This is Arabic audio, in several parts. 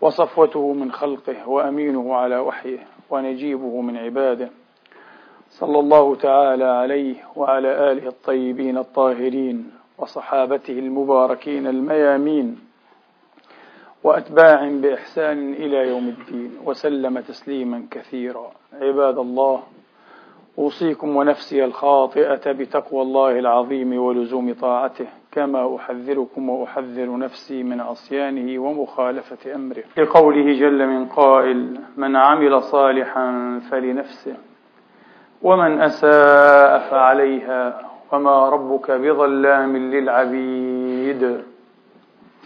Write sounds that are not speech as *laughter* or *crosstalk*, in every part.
وصفوته من خلقه وأمينه على وحيه ونجيبه من عباده. صلى الله تعالى عليه وعلى آله الطيبين الطاهرين وصحابته المباركين الميامين وأتباع بإحسان إلى يوم الدين وسلم تسليما كثيرا. عباد الله أوصيكم ونفسي الخاطئة بتقوى الله العظيم ولزوم طاعته كما أحذركم وأحذر نفسي من عصيانه ومخالفة أمره. لقوله جل من قائل من عمل صالحا فلنفسه ومن أساء فعليها وما ربك بظلام للعبيد.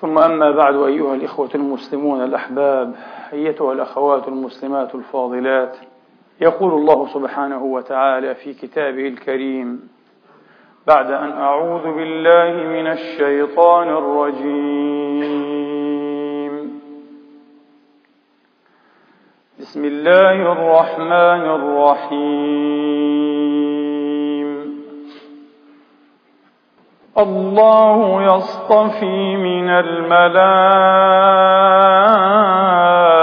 ثم أما بعد أيها الإخوة المسلمون الأحباب أيتها الأخوات المسلمات الفاضلات يقول الله سبحانه وتعالى في كتابه الكريم بعد أن أعوذ بالله من الشيطان الرجيم. بسم الله الرحمن الرحيم. الله يصطفي من الملائكة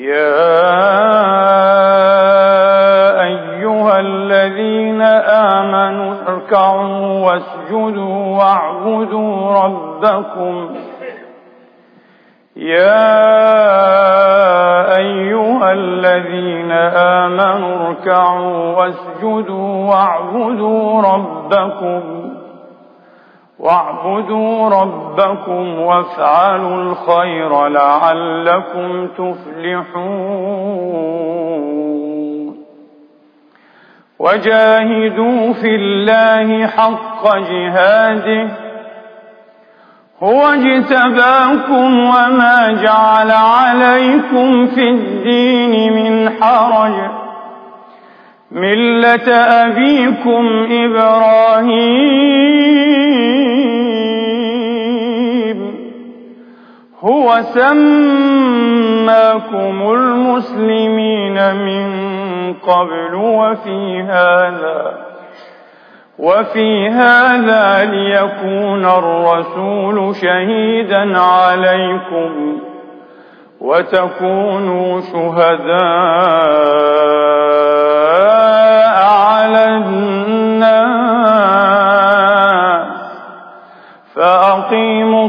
يا الذين آمنوا اركعوا واسجدوا واعبدوا ربكم يا أيها الذين آمنوا اركعوا واسجدوا واعبدوا ربكم واعبدوا ربكم وافعلوا الخير لعلكم تفلحون. وجاهدوا في الله حق جهاده. هو اجتباكم وما جعل عليكم في الدين من حرج. ملة أبيكم إبراهيم. هو سماكم المسلمين من قبل وفي هذا وفي هذا ليكون الرسول شهيدا عليكم وتكونوا شهداء على الناس. فأقيموا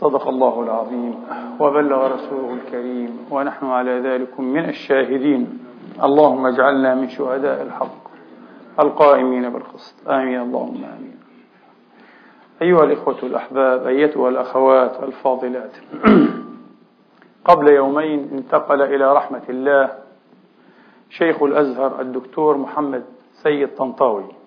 صدق الله العظيم وبلغ رسوله الكريم ونحن على ذلك من الشاهدين. اللهم اجعلنا من شهداء الحق القائمين بالقسط. آمين. اللهم آمين. أيها الإخوة الأحباب أيتها الأخوات الفاضلات *clears throat* قبل يومين انتقل إلى رحمة الله شيخ الأزهر الدكتور محمد سيد طنطاوي.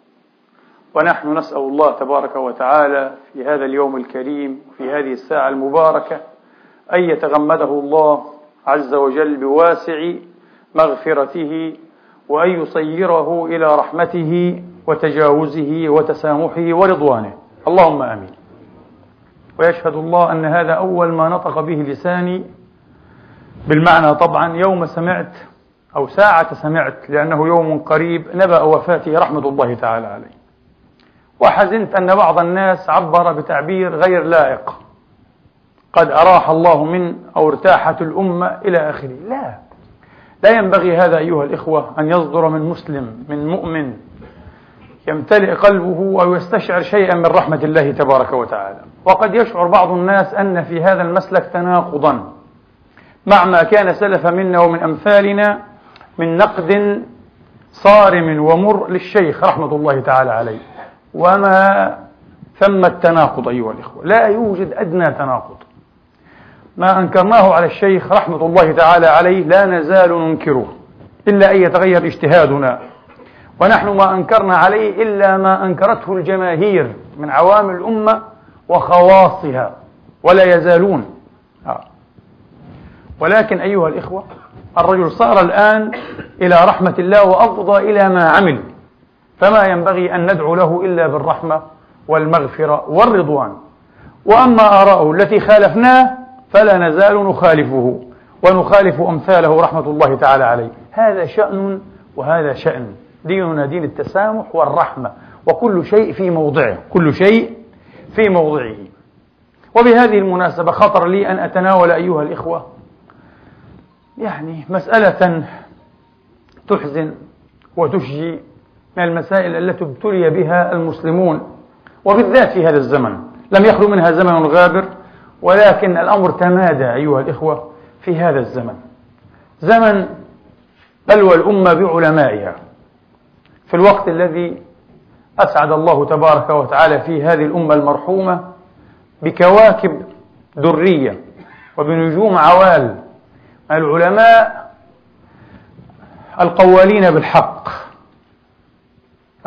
ونحن نسأل الله تبارك وتعالى في هذا اليوم الكريم في هذه الساعة المباركة أن يتغمده الله عز وجل بواسع مغفرته وأن يصيره إلى رحمته وتجاوزه وتسامحه ورضوانه. اللهم آمين. ويشهد الله أن هذا أول ما نطق به لساني بالمعنى طبعا يوم سمعت أو ساعة سمعت لأنه يوم قريب نبأ وفاته رحمة الله تعالى عليه. وحزنت أن بعض الناس عبر بتعبير غير لائق. قد أراح الله من أو ارتاحت الأمة إلى آخره. لا. لا ينبغي هذا أيها الإخوة أن يصدر من مسلم من مؤمن يمتلئ قلبه أو يستشعر شيئا من رحمة الله تبارك وتعالى. وقد يشعر بعض الناس أن في هذا المسلك تناقضا. مع ما كان سلف منا ومن أمثالنا من نقد صارم ومر للشيخ رحمة الله تعالى عليه. وما ثم التناقض أيها الإخوة. لا يوجد أدنى تناقض. ما أنكرناه على الشيخ رحمة الله تعالى عليه لا نزال ننكره إلا أن يتغير اجتهادنا. ونحن ما أنكرنا عليه إلا ما أنكرته الجماهير من عوام الأمة وخواصها ولا يزالون. آه. ولكن أيها الإخوة الرجل صار الآن إلى رحمة الله وأفضى إلى ما عمل. فما ينبغي أن ندعو له إلا بالرحمة والمغفرة والرضوان. وأما آراءه التي خالفناه فلا نزال نخالفه ونخالف أمثاله رحمة الله تعالى عليه. هذا شأن وهذا شأن. ديننا دين التسامح والرحمة وكل شيء في موضعه كل شيء في موضعه. وبهذه المناسبة خطر لي أن أتناول أيها الإخوة يعني مسألة تحزن وتشجي من المسائل التي ابتلي بها المسلمون وبالذات في هذا الزمن. لم يخلو منها زمن غابر ولكن الأمر تمادى أيها الإخوة في هذا الزمن. زمن بلوى الأمة بعلمائها. في الوقت الذي أسعد الله تبارك وتعالى في هذه الأمة المرحومة بكواكب درية وبنجوم عوال العلماء القوالين بالحق.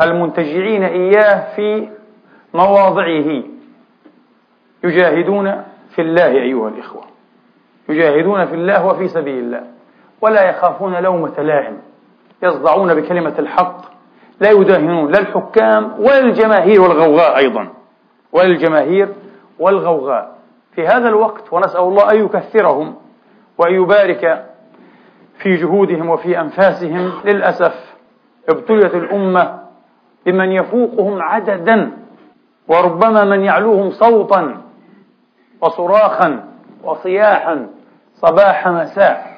المنتجعين إياه في مواضعه. يجاهدون في الله أيها الإخوة. يجاهدون في الله وفي سبيل الله. ولا يخافون لومة لائم يصدعون بكلمة الحق. لا يداهنون لا الحكام ولا الجماهير والغوغاء أيضا. ولا الجماهير والغوغاء. في هذا الوقت ونسأل الله أن يكثرهم وأن يبارك في جهودهم وفي أنفاسهم. للأسف ابتليت الأمة بمن يفوقهم عددا وربما من يعلوهم صوتا وصراخا وصياحا صباح مساء.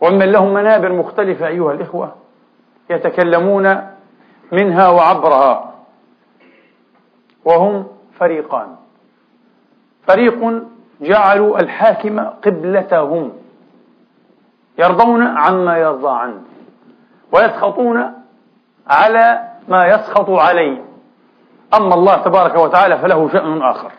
ومن لهم منابر مختلفة أيها الإخوة يتكلمون منها وعبرها وهم فريقان. فريق جعلوا الحاكم قبلتهم يرضون عما يرضى عنه ويسخطون على ما يسخط عليه. أما الله تبارك وتعالى فله شأن آخر.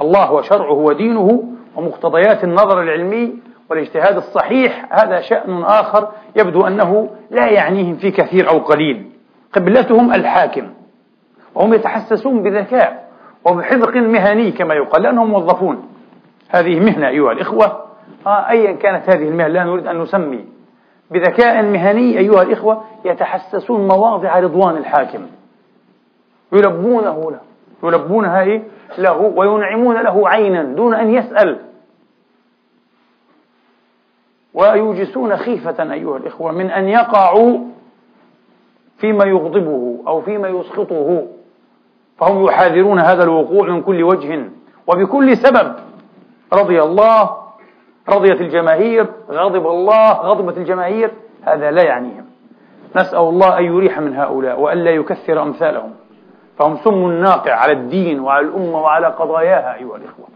الله وشرعه ودينه ومقتضيات النظر العلمي والاجتهاد الصحيح هذا شأن آخر يبدو أنه لا يعنيهم في كثير أو قليل. قبلتهم الحاكم. وهم يتحسسون بذكاء وبحذق مهني كما يقال لأنهم موظفون. هذه مهنة أيها الإخوة. آه أيا كانت هذه المهنة لا نريد أن نسمي. بذكاء مهني أيها الإخوة يتحسسون مواضع رضوان الحاكم. يلبونه له. يلبونها إيه؟ له وينعمون له عينا دون أن يسأل. ويوجسون خيفة أيها الإخوة من أن يقعوا فيما يغضبه أو فيما يسخطه. فهم يحاذرون هذا الوقوع من كل وجه. وبكل سبب رضي الله رضيت الجماهير غضب الله غضبت الجماهير هذا لا يعنيهم. نسأل الله أن يريح من هؤلاء وألا يكثر أمثالهم. فهم سم ناقع على الدين وعلى الأمة وعلى قضاياها أيها الإخوة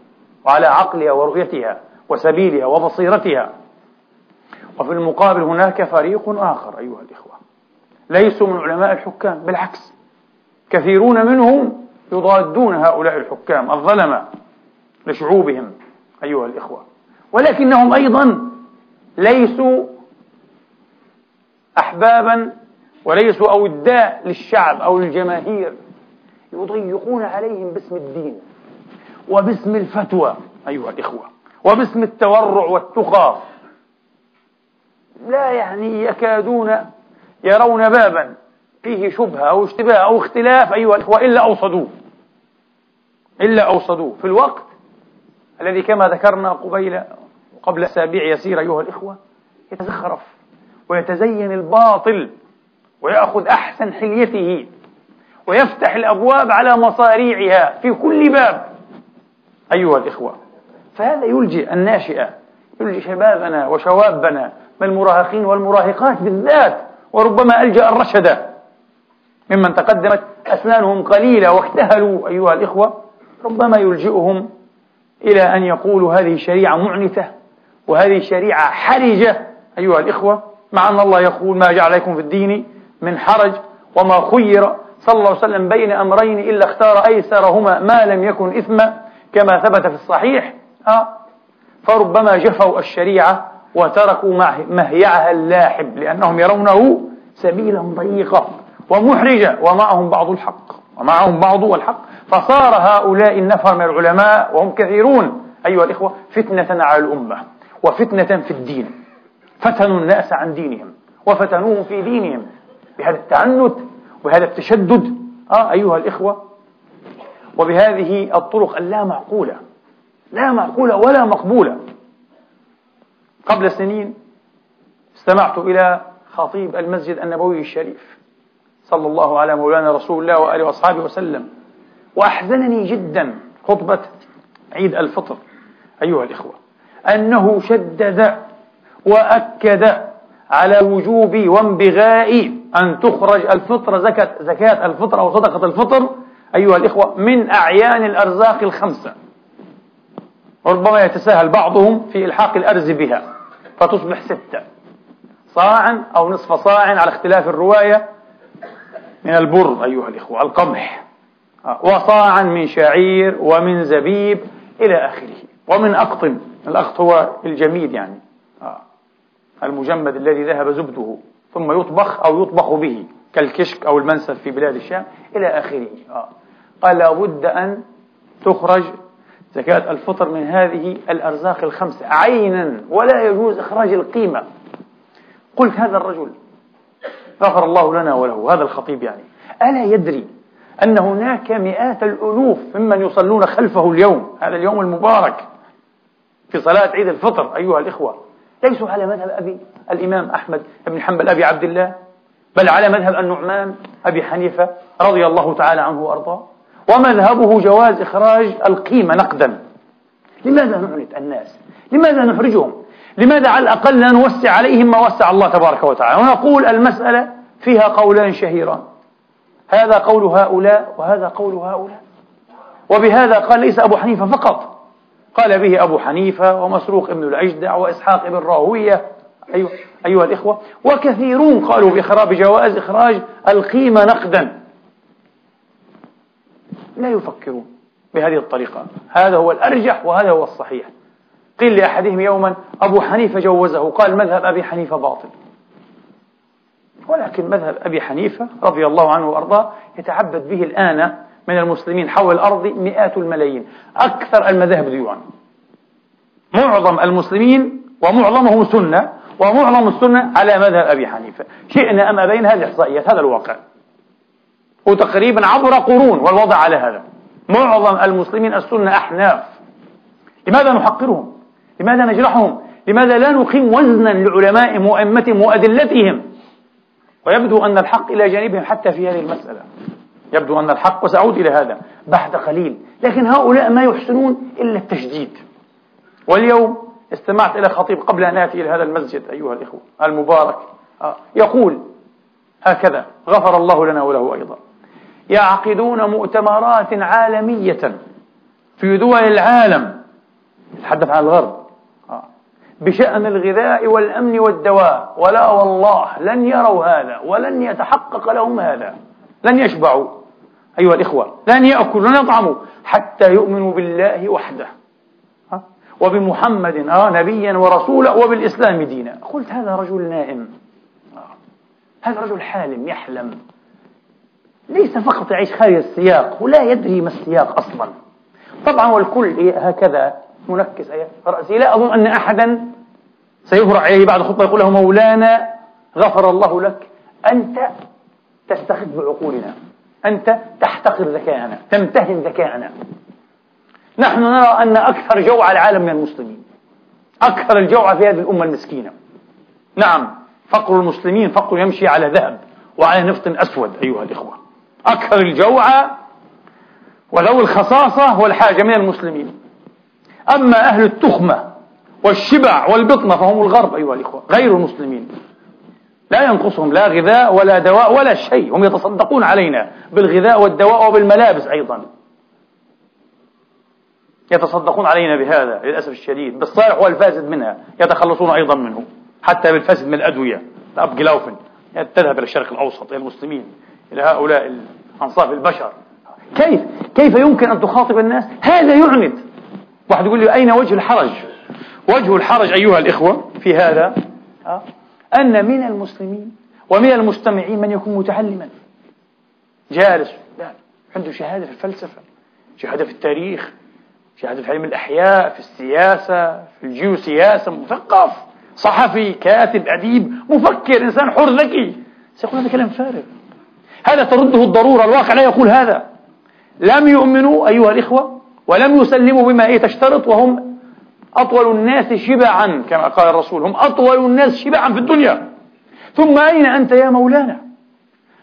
وعلى عقلها ورؤيتها وسبيلها وبصيرتها. وفي المقابل هناك فريق آخر أيها الإخوة ليسوا من علماء الحكام بالعكس كثيرون منهم يضادون هؤلاء الحكام الظلمة لشعوبهم أيها الإخوة. ولكنهم أيضا ليسوا أحبابا وليسوا أوداء للشعب أو للجماهير. يضيقون عليهم باسم الدين وباسم الفتوى أيها الإخوة وباسم التورع والتقى. لا يعني يكادون يرون بابا فيه شبهة أو اشتباه أو اختلاف أيها الإخوة إلا أوصدوه. إلا أوصدوه. في الوقت الذي كما ذكرنا قبيل قبل أسابيع يسيرة أيها الإخوة يتزخرف ويتزين الباطل ويأخذ أحسن حليته ويفتح الأبواب على مصاريعها في كل باب. أيها الإخوة فهذا يلجئ الناشئة يلجئ شبابنا وشوابنا المراهقين والمراهقات بالذات وربما ألجأ الرشد ممن تقدمت أسنانهم قليلة واكتهلوا. أيها الإخوة ربما يلجئهم إلى أن يقولوا هذه شريعة معنتة وهذه شريعة حرجة أيها الإخوة مع أن الله يقول ما جعل لكم في الدين من حرج وما خير. صلى الله عليه وسلم بين أمرين إلا اختار أيسرهما ما لم يكن إثما كما ثبت في الصحيح. ها فربما جفوا الشريعة وتركوا مهيعها اللاحب لأنهم يرونه سبيلا ضيقا ومحرجا ومعهم بعض الحق ومعهم بعض الحق. فصار هؤلاء النفر من العلماء وهم كثيرون أيها الإخوة فتنة على الأمة. وفتنة في الدين. فتنوا الناس عن دينهم وفتنوهم في دينهم بهذا التعنت وهذا التشدد آه أيها الإخوة. وبهذه الطرق اللا معقولة لا معقولة ولا مقبولة. قبل سنين استمعت إلى خطيب المسجد النبوي الشريف صلى الله على مولانا رسول الله وآله وأصحابه وسلم وأحزنني جدا خطبة عيد الفطر أيها الإخوة. أنه شدد وأكد على وجوب وانبغاء أن تخرج الفطر زكاة زكاة الفطر أو صدقة الفطر أيها الإخوة من أعيان الأرزاق الخمسة. وربما يتساهل بعضهم في إلحاق الأرز بها فتصبح ستة. صاعا أو نصف صاع على اختلاف الرواية من البر أيها الإخوة القمح. وصاعا من شعير ومن زبيب إلى آخره ومن أقطن الأقط هو الجميد يعني. المجمد الذي ذهب زبده ثم يطبخ أو يطبخ به كالكشك أو المنسف في بلاد الشام إلى آخره. قال لابد أن تخرج زكاة الفطر من هذه الأرزاق الخمسة عينا ولا يجوز إخراج القيمة. قلت هذا الرجل غفر الله لنا وله هذا الخطيب يعني. ألا يدري أن هناك مئات الألوف ممن يصلون خلفه اليوم هذا اليوم المبارك. في صلاة عيد الفطر أيها الإخوة. ليسوا على مذهب أبي الإمام أحمد بن حنبل أبي عبد الله بل على مذهب النعمان أبي حنيفة رضي الله تعالى عنه وأرضاه. ومذهبه جواز إخراج القيمة نقدا. لماذا نعنت الناس؟ لماذا نحرجهم؟ لماذا على الأقل لا نوسع عليهم ما وسع الله تبارك وتعالى؟ ونقول المسألة فيها قولان شهيران. هذا قول هؤلاء وهذا قول هؤلاء. وبهذا قال ليس أبو حنيفة فقط. قال به أبو حنيفة ومسروق ابن العجدع وإسحاق ابن راهوية. أيها, أيها الإخوة. وكثيرون قالوا بإخراج بجواز إخراج القيمة نقدا. لا يفكرون بهذه الطريقة. هذا هو الأرجح وهذا هو الصحيح. قيل لأحدهم يوما أبو حنيفة جوزه. قال مذهب أبي حنيفة باطل. ولكن مذهب أبي حنيفة رضي الله عنه وأرضاه يتعبد به الآن من المسلمين حول الأرض مئات الملايين. أكثر المذاهب ذيوعا معظم المسلمين ومعظمهم سنة ومعظم السنة على مذهب أبي حنيفة. شئنا أم أبين هذه إحصائيات هذا الواقع. وتقريبا عبر قرون والوضع على هذا. معظم المسلمين السنة أحناف. لماذا نحقرهم؟ لماذا نجرحهم؟ لماذا لا نقيم وزنا لعلمائهم وأئمتهم وأدلتهم ويبدو أن الحق إلى جانبهم حتى في هذه المسألة. يبدو أن الحق وسأعود إلى هذا بعد قليل. لكن هؤلاء ما يحسنون إلا التشديد. واليوم استمعت إلى خطيب قبل أن آتي إلى هذا المسجد أيها الإخوة المبارك آه، يقول هكذا غفر الله لنا وله أيضا يعقدون مؤتمرات عالمية في دول العالم يتحدث عن الغرب آه، بشأن الغذاء والأمن والدواء ولا والله لن يروا هذا ولن يتحقق لهم هذا لن يشبعوا. أيها الإخوة. لن يأكلوا لن يطعموا حتى يؤمنوا بالله وحده. وبمحمد آه نبيا ورسولا وبالإسلام دينا. قلت هذا رجل نائم. آه. هذا رجل حالم يحلم. ليس فقط يعيش خارج السياق ولا يدري ما السياق أصلا. طبعا والكل هكذا منكس رأسي. لا أظن أن أحدا سيهرع عليه بعد خطبة يقول له مولانا غفر الله لك أنت تستخف بعقولنا أنت تحتقر ذكاءنا تمتهن ذكاءنا. نحن نرى أن أكثر جوع العالم من المسلمين. أكثر الجوع في هذه الأمة المسكينة. نعم فقر المسلمين فقر يمشي على ذهب وعلى نفط أسود أيها الإخوة. أكثر الجوع وذوي الخصاصة والحاجة من المسلمين. أما أهل التخمة والشبع والبطنة فهم الغرب أيها الإخوة غير المسلمين. لا ينقصهم لا غذاء ولا دواء ولا شيء. هم يتصدقون علينا بالغذاء والدواء وبالملابس أيضا. يتصدقون علينا بهذا للأسف الشديد. بالصالح والفاسد منها يتخلصون أيضا منه. حتى بالفاسد من الأدوية. الأب جلاوفن تذهب إلى الشرق الأوسط إلى المسلمين إلى هؤلاء أنصاف البشر. كيف؟ كيف يمكن أن تخاطب الناس؟ هذا يعند واحد يقول لي أين وجه الحرج؟ وجه الحرج أيها الإخوة في هذا؟ أن من المسلمين ومن المستمعين من يكون متعلما. جالس لا عنده شهادة في الفلسفة شهادة في التاريخ شهادة في علم الأحياء في السياسة في الجيوسياسة مثقف صحفي كاتب أديب مفكر إنسان حر ذكي. سيقول هذا كلام فارغ. هذا ترده الضرورة الواقع لا يقول هذا. لم يؤمنوا أيها الإخوة ولم يسلموا بما إيه تشترط وهم أطول الناس شبعا كما قال الرسول هم أطول الناس شبعا في الدنيا. ثم أين أنت يا مولانا؟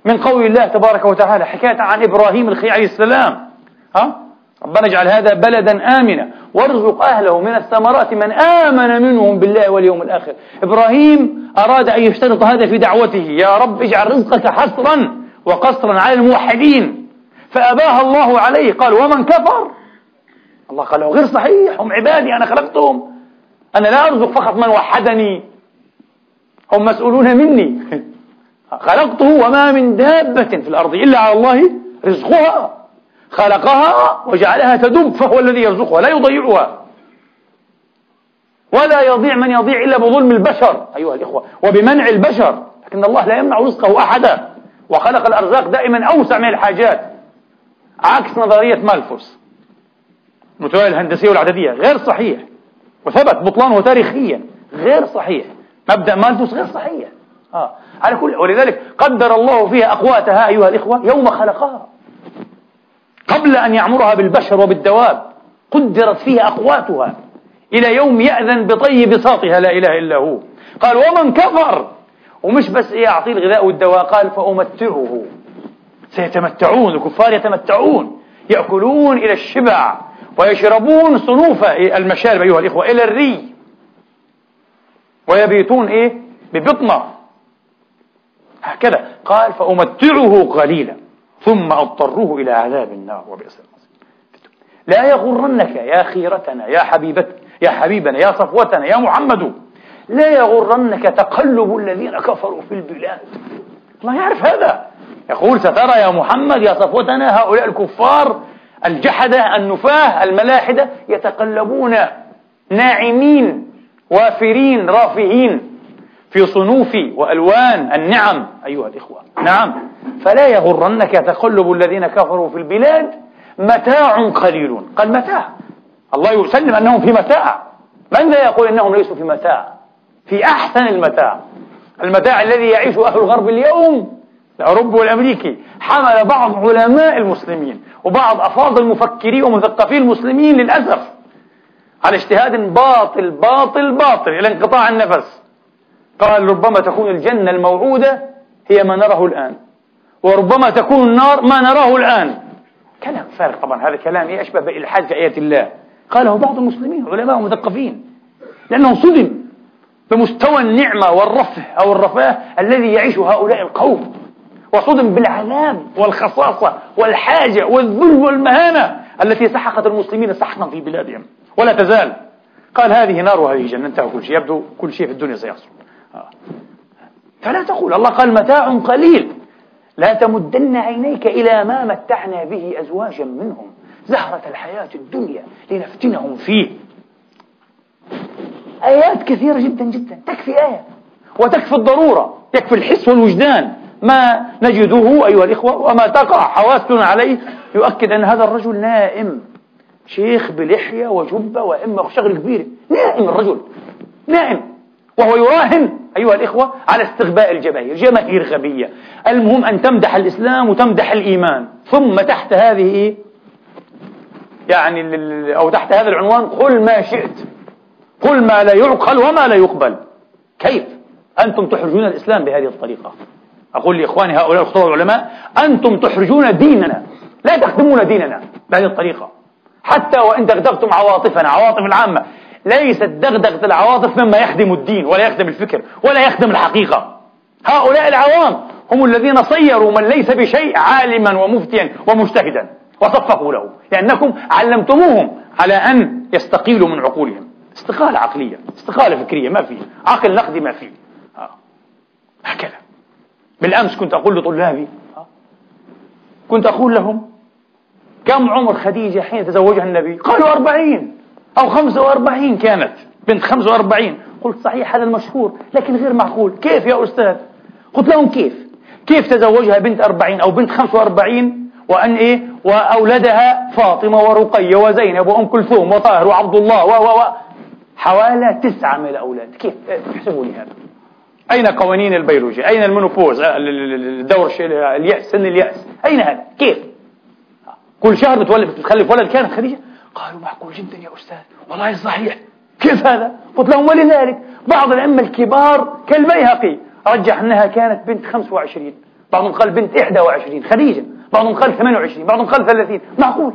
من قول الله تبارك وتعالى حكاية عن إبراهيم الخليل عليه السلام. ها؟ ربنا اجعل هذا بلدا آمنا وارزق أهله من الثمرات من آمن منهم بالله واليوم الآخر. إبراهيم أراد أن يشترط هذا في دعوته. يا رب اجعل رزقك حصرا وقصرا على الموحدين. فأباها الله عليه قال ومن كفر الله قال له غير صحيح هم عبادي أنا خلقتهم. أنا لا أرزق فقط من وحدني. هم مسؤولون مني. *laughs* خلقته وما من دابة في الأرض إلا على الله رزقها. خلقها وجعلها تدب فهو الذي يرزقها لا يضيعها. ولا يضيع من يضيع إلا بظلم البشر أيها الإخوة وبمنع البشر. لكن الله لا يمنع رزقه أحدا. وخلق الأرزاق دائما أوسع من الحاجات. عكس نظرية مالفوس. المتوالية الهندسية والعددية. غير صحيح. وثبت بطلانه تاريخيا. غير صحيح. مبدأ مالفوس غير صحيح. آه. على كل ولذلك قدر الله فيها أقواتها أيها الإخوة يوم خلقها. قبل أن يعمرها بالبشر وبالدواب قدرت فيها أقواتها. إلى يوم يأذن بطي بساطها لا إله إلا هو. قال ومن كفر. ومش بس يعطيه الغذاء والدواء. قال فأمتعه. سيتمتعون الكفار يتمتعون. يأكلون إلى الشبع. ويشربون صنوف المشارب أيها الإخوة إلى الري. ويبيتون إيه؟ ببطنة. هكذا. قال فأمتعه قليلا ثم أضطروه إلى عذاب النار وبئس المصير. لا يغرنك يا خيرتنا يا حبيبتنا يا حبيبنا يا صفوتنا يا محمد. لا يغرنك تقلب الذين كفروا في البلاد. الله يعرف هذا. يقول سترى يا محمد يا صفوتنا هؤلاء الكفار الجحدة النفاة الملاحدة يتقلبون ناعمين وافرين رافهين في صنوف وألوان النعم أيها الإخوة. نعم. فلا يغرنك تقلب الذين كفروا في البلاد متاع قليل قال متاع. الله يسلم أنهم في متاع. من ذا يقول أنهم ليسوا في متاع؟ في أحسن المتاع. المتاع الذي يعيشه أهل الغرب اليوم الأوروبي والأمريكي حمل بعض علماء المسلمين وبعض أفاضل المفكرين ومثقفي المسلمين للأسف على اجتهاد باطل باطل باطل إلى انقطاع النفس. قال ربما تكون الجنة الموعودة هي ما نراه الآن وربما تكون النار ما نراه الآن. كلام فارغ طبعا هذا كلام أشبه بإلحاد في آيات الله. قاله بعض المسلمين علماء مثقفين لأنه صدم بمستوى النعمة والرفه أو الرفاه الذي يعيش هؤلاء القوم. وصدم بالعذاب والخصاصة والحاجة والذل والمهانة التي سحقت المسلمين سحقا في بلادهم. ولا تزال. قال هذه نار وهذه جنة. انتهى كل شيء. يبدو كل شيء في الدنيا سيحصل. آه. فلا تقول. الله قال متاع قليل. لا تمدن عينيك إلى ما متعنا به أزواجا منهم. زهرة الحياة الدنيا لنفتنهم فيه. آيات كثيرة جدا جدا. تكفي آية. وتكفي الضرورة. يكفي الحس والوجدان. ما نجده أيها الإخوة وما تقع حواسنا عليه يؤكد أن هذا الرجل نائم. شيخ بلحية وجبة وإما شغل كبير. نائم الرجل. نائم. وهو يراهن أيها الإخوة على استغباء الجماهير. جماهير غبية. المهم أن تمدح الإسلام وتمدح الإيمان. ثم تحت هذه يعني أو تحت هذا العنوان قل ما شئت. قل ما لا يعقل وما لا يقبل. كيف؟ أنتم تحرجون الإسلام بهذه الطريقة. أقول لإخواني هؤلاء الخطوة العلماء أنتم تحرجون ديننا لا تخدمون ديننا بهذه الطريقة. حتى وإن دغدغتم عواطفنا عواطف العامة ليست دغدغة العواطف مما يخدم الدين ولا يخدم الفكر ولا يخدم الحقيقة. هؤلاء العوام هم الذين صيروا من ليس بشيء عالما ومفتيا ومجتهدا. وصفقوا له لأنكم علمتموهم على أن يستقيلوا من عقولهم. استقالة عقلية استقالة فكرية ما فيه عقل نقدي ما فيه هكذا. بالأمس كنت أقول لطلابي كنت أقول لهم كم عمر خديجة حين تزوجها النبي؟ قالوا أربعين أو خمسة وأربعين كانت بنت خمسة وأربعين. قلت صحيح هذا المشهور لكن غير معقول. كيف يا أستاذ؟ قلت لهم كيف؟ كيف تزوجها بنت أربعين أو بنت خمسة وأربعين؟ وأن إيه؟ وأولدها فاطمة ورقية وزينب وأم كلثوم وطاهر وعبد الله و و و حوالي تسعة من الأولاد. كيف؟ احسبوا لي هذا. أين قوانين البيولوجيا؟ أين المنوبوز الدور اليأس سن اليأس. أين هذا؟ كيف؟ كل شهر بتولد بتخلف ولد. كانت خديجة؟ قالوا معقول جدا يا أستاذ. والله صحيح. كيف هذا؟ قلت لهم ولذلك بعض الأئمة الكبار كالبيهقي رجح أنها كانت بنت 25 بعضهم قال بنت 21 خديجة بعضهم قال 28 بعضهم قال 30 معقول؟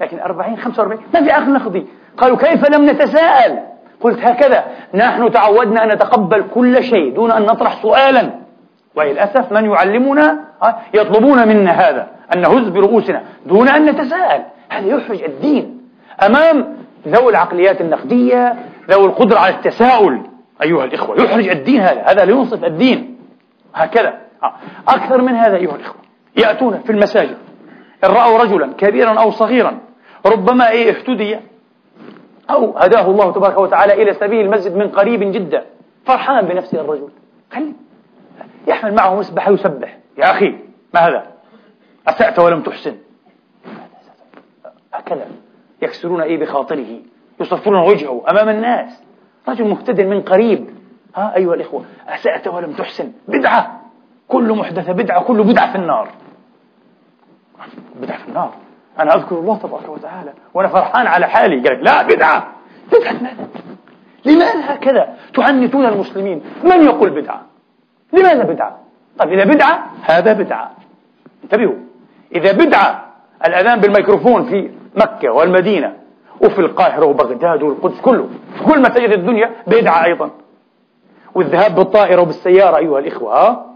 لكن 40 45 ما في عقل نقضي. قالوا كيف لم نتساءل؟ قلت هكذا. نحن تعودنا أن نتقبل كل شيء دون أن نطرح سؤالا. وللأسف من يعلمنا يطلبون منا هذا أن نهز برؤوسنا دون أن نتساءل. هذا يحرج الدين. أمام ذوي العقليات النقدية ذوي القدرة على التساؤل أيها الإخوة يحرج الدين هذا. هذا لا ينصف الدين. هكذا. أكثر من هذا أيها الإخوة يأتون في المساجد إن رأوا رجلا كبيرا أو صغيرا ربما إيه اهتدي أو هداه الله تبارك وتعالى إلى سبيل المسجد من قريب جدا فرحان بنفسه الرجل. خلي يحمل معه مسبح يسبح. يا أخي ما هذا؟ أسأت ولم تحسن. هكذا يكسرون إيه بخاطره يصفرون وجهه أمام الناس. رجل مهتد من قريب. ها أيها الإخوة أسأت ولم تحسن. بدعة. كل محدثة بدعة كل بدعة في النار. بدعة في النار. أنا أذكر الله تبارك وتعالى وأنا فرحان على حالي. قال لا بدعة. بدعة ماذا؟ لماذا هكذا تعنتون المسلمين؟ من يقول بدعة؟ لماذا بدعة؟ طيب إذا بدعة هذا بدعة. انتبهوا. إذا بدعة الأذان بالميكروفون في مكة والمدينة وفي القاهرة وبغداد والقدس كله في كل مساجد الدنيا بدعة أيضا. والذهاب بالطائرة وبالسيارة أيها الإخوة ها؟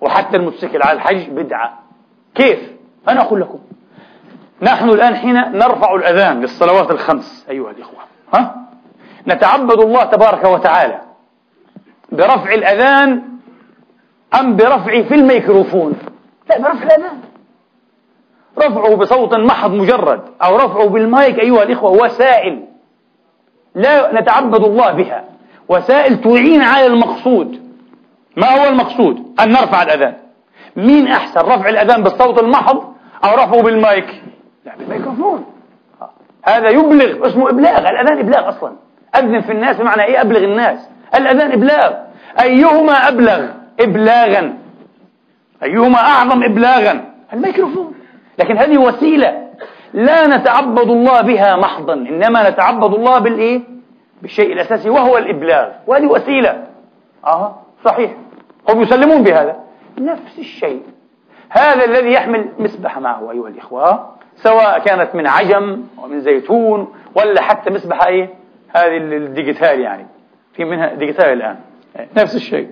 وحتى الموتوسيكل على الحج بدعة. كيف؟ أنا أقول لكم. نحن الآن حين نرفع الأذان للصلوات الخمس أيها الإخوة ها؟ نتعبد الله تبارك وتعالى برفع الأذان أم برفع في الميكروفون؟ لا برفع الأذان. رفعه بصوت محض مجرد أو رفعه بالمايك أيها الإخوة وسائل. لا نتعبد الله بها. وسائل تعين على المقصود. ما هو المقصود؟ أن نرفع الأذان. مين أحسن رفع الأذان بالصوت المحض أو رفعه بالمايك؟ لا بالميكروفون هذا يبلغ اسمه إبلاغ. الأذان إبلاغ أصلا. أذن في الناس بمعنى إيه؟ أبلغ الناس. الأذان إبلاغ. أيهما أبلغ؟ إبلاغا. أيهما أعظم إبلاغا؟ الميكروفون. لكن هذه وسيلة. لا نتعبد الله بها محضا. إنما نتعبد الله بالإيه؟ بالشيء الأساسي وهو الإبلاغ. وهذه وسيلة. آه صحيح. هم يسلمون بهذا. نفس الشيء. هذا الذي يحمل مسبحة معه أيها الإخوة. سواء كانت من عجم ومن زيتون ولا حتى مسبحة إيه؟ هذه ال digital يعني. في منها digital الآن. نفس الشيء.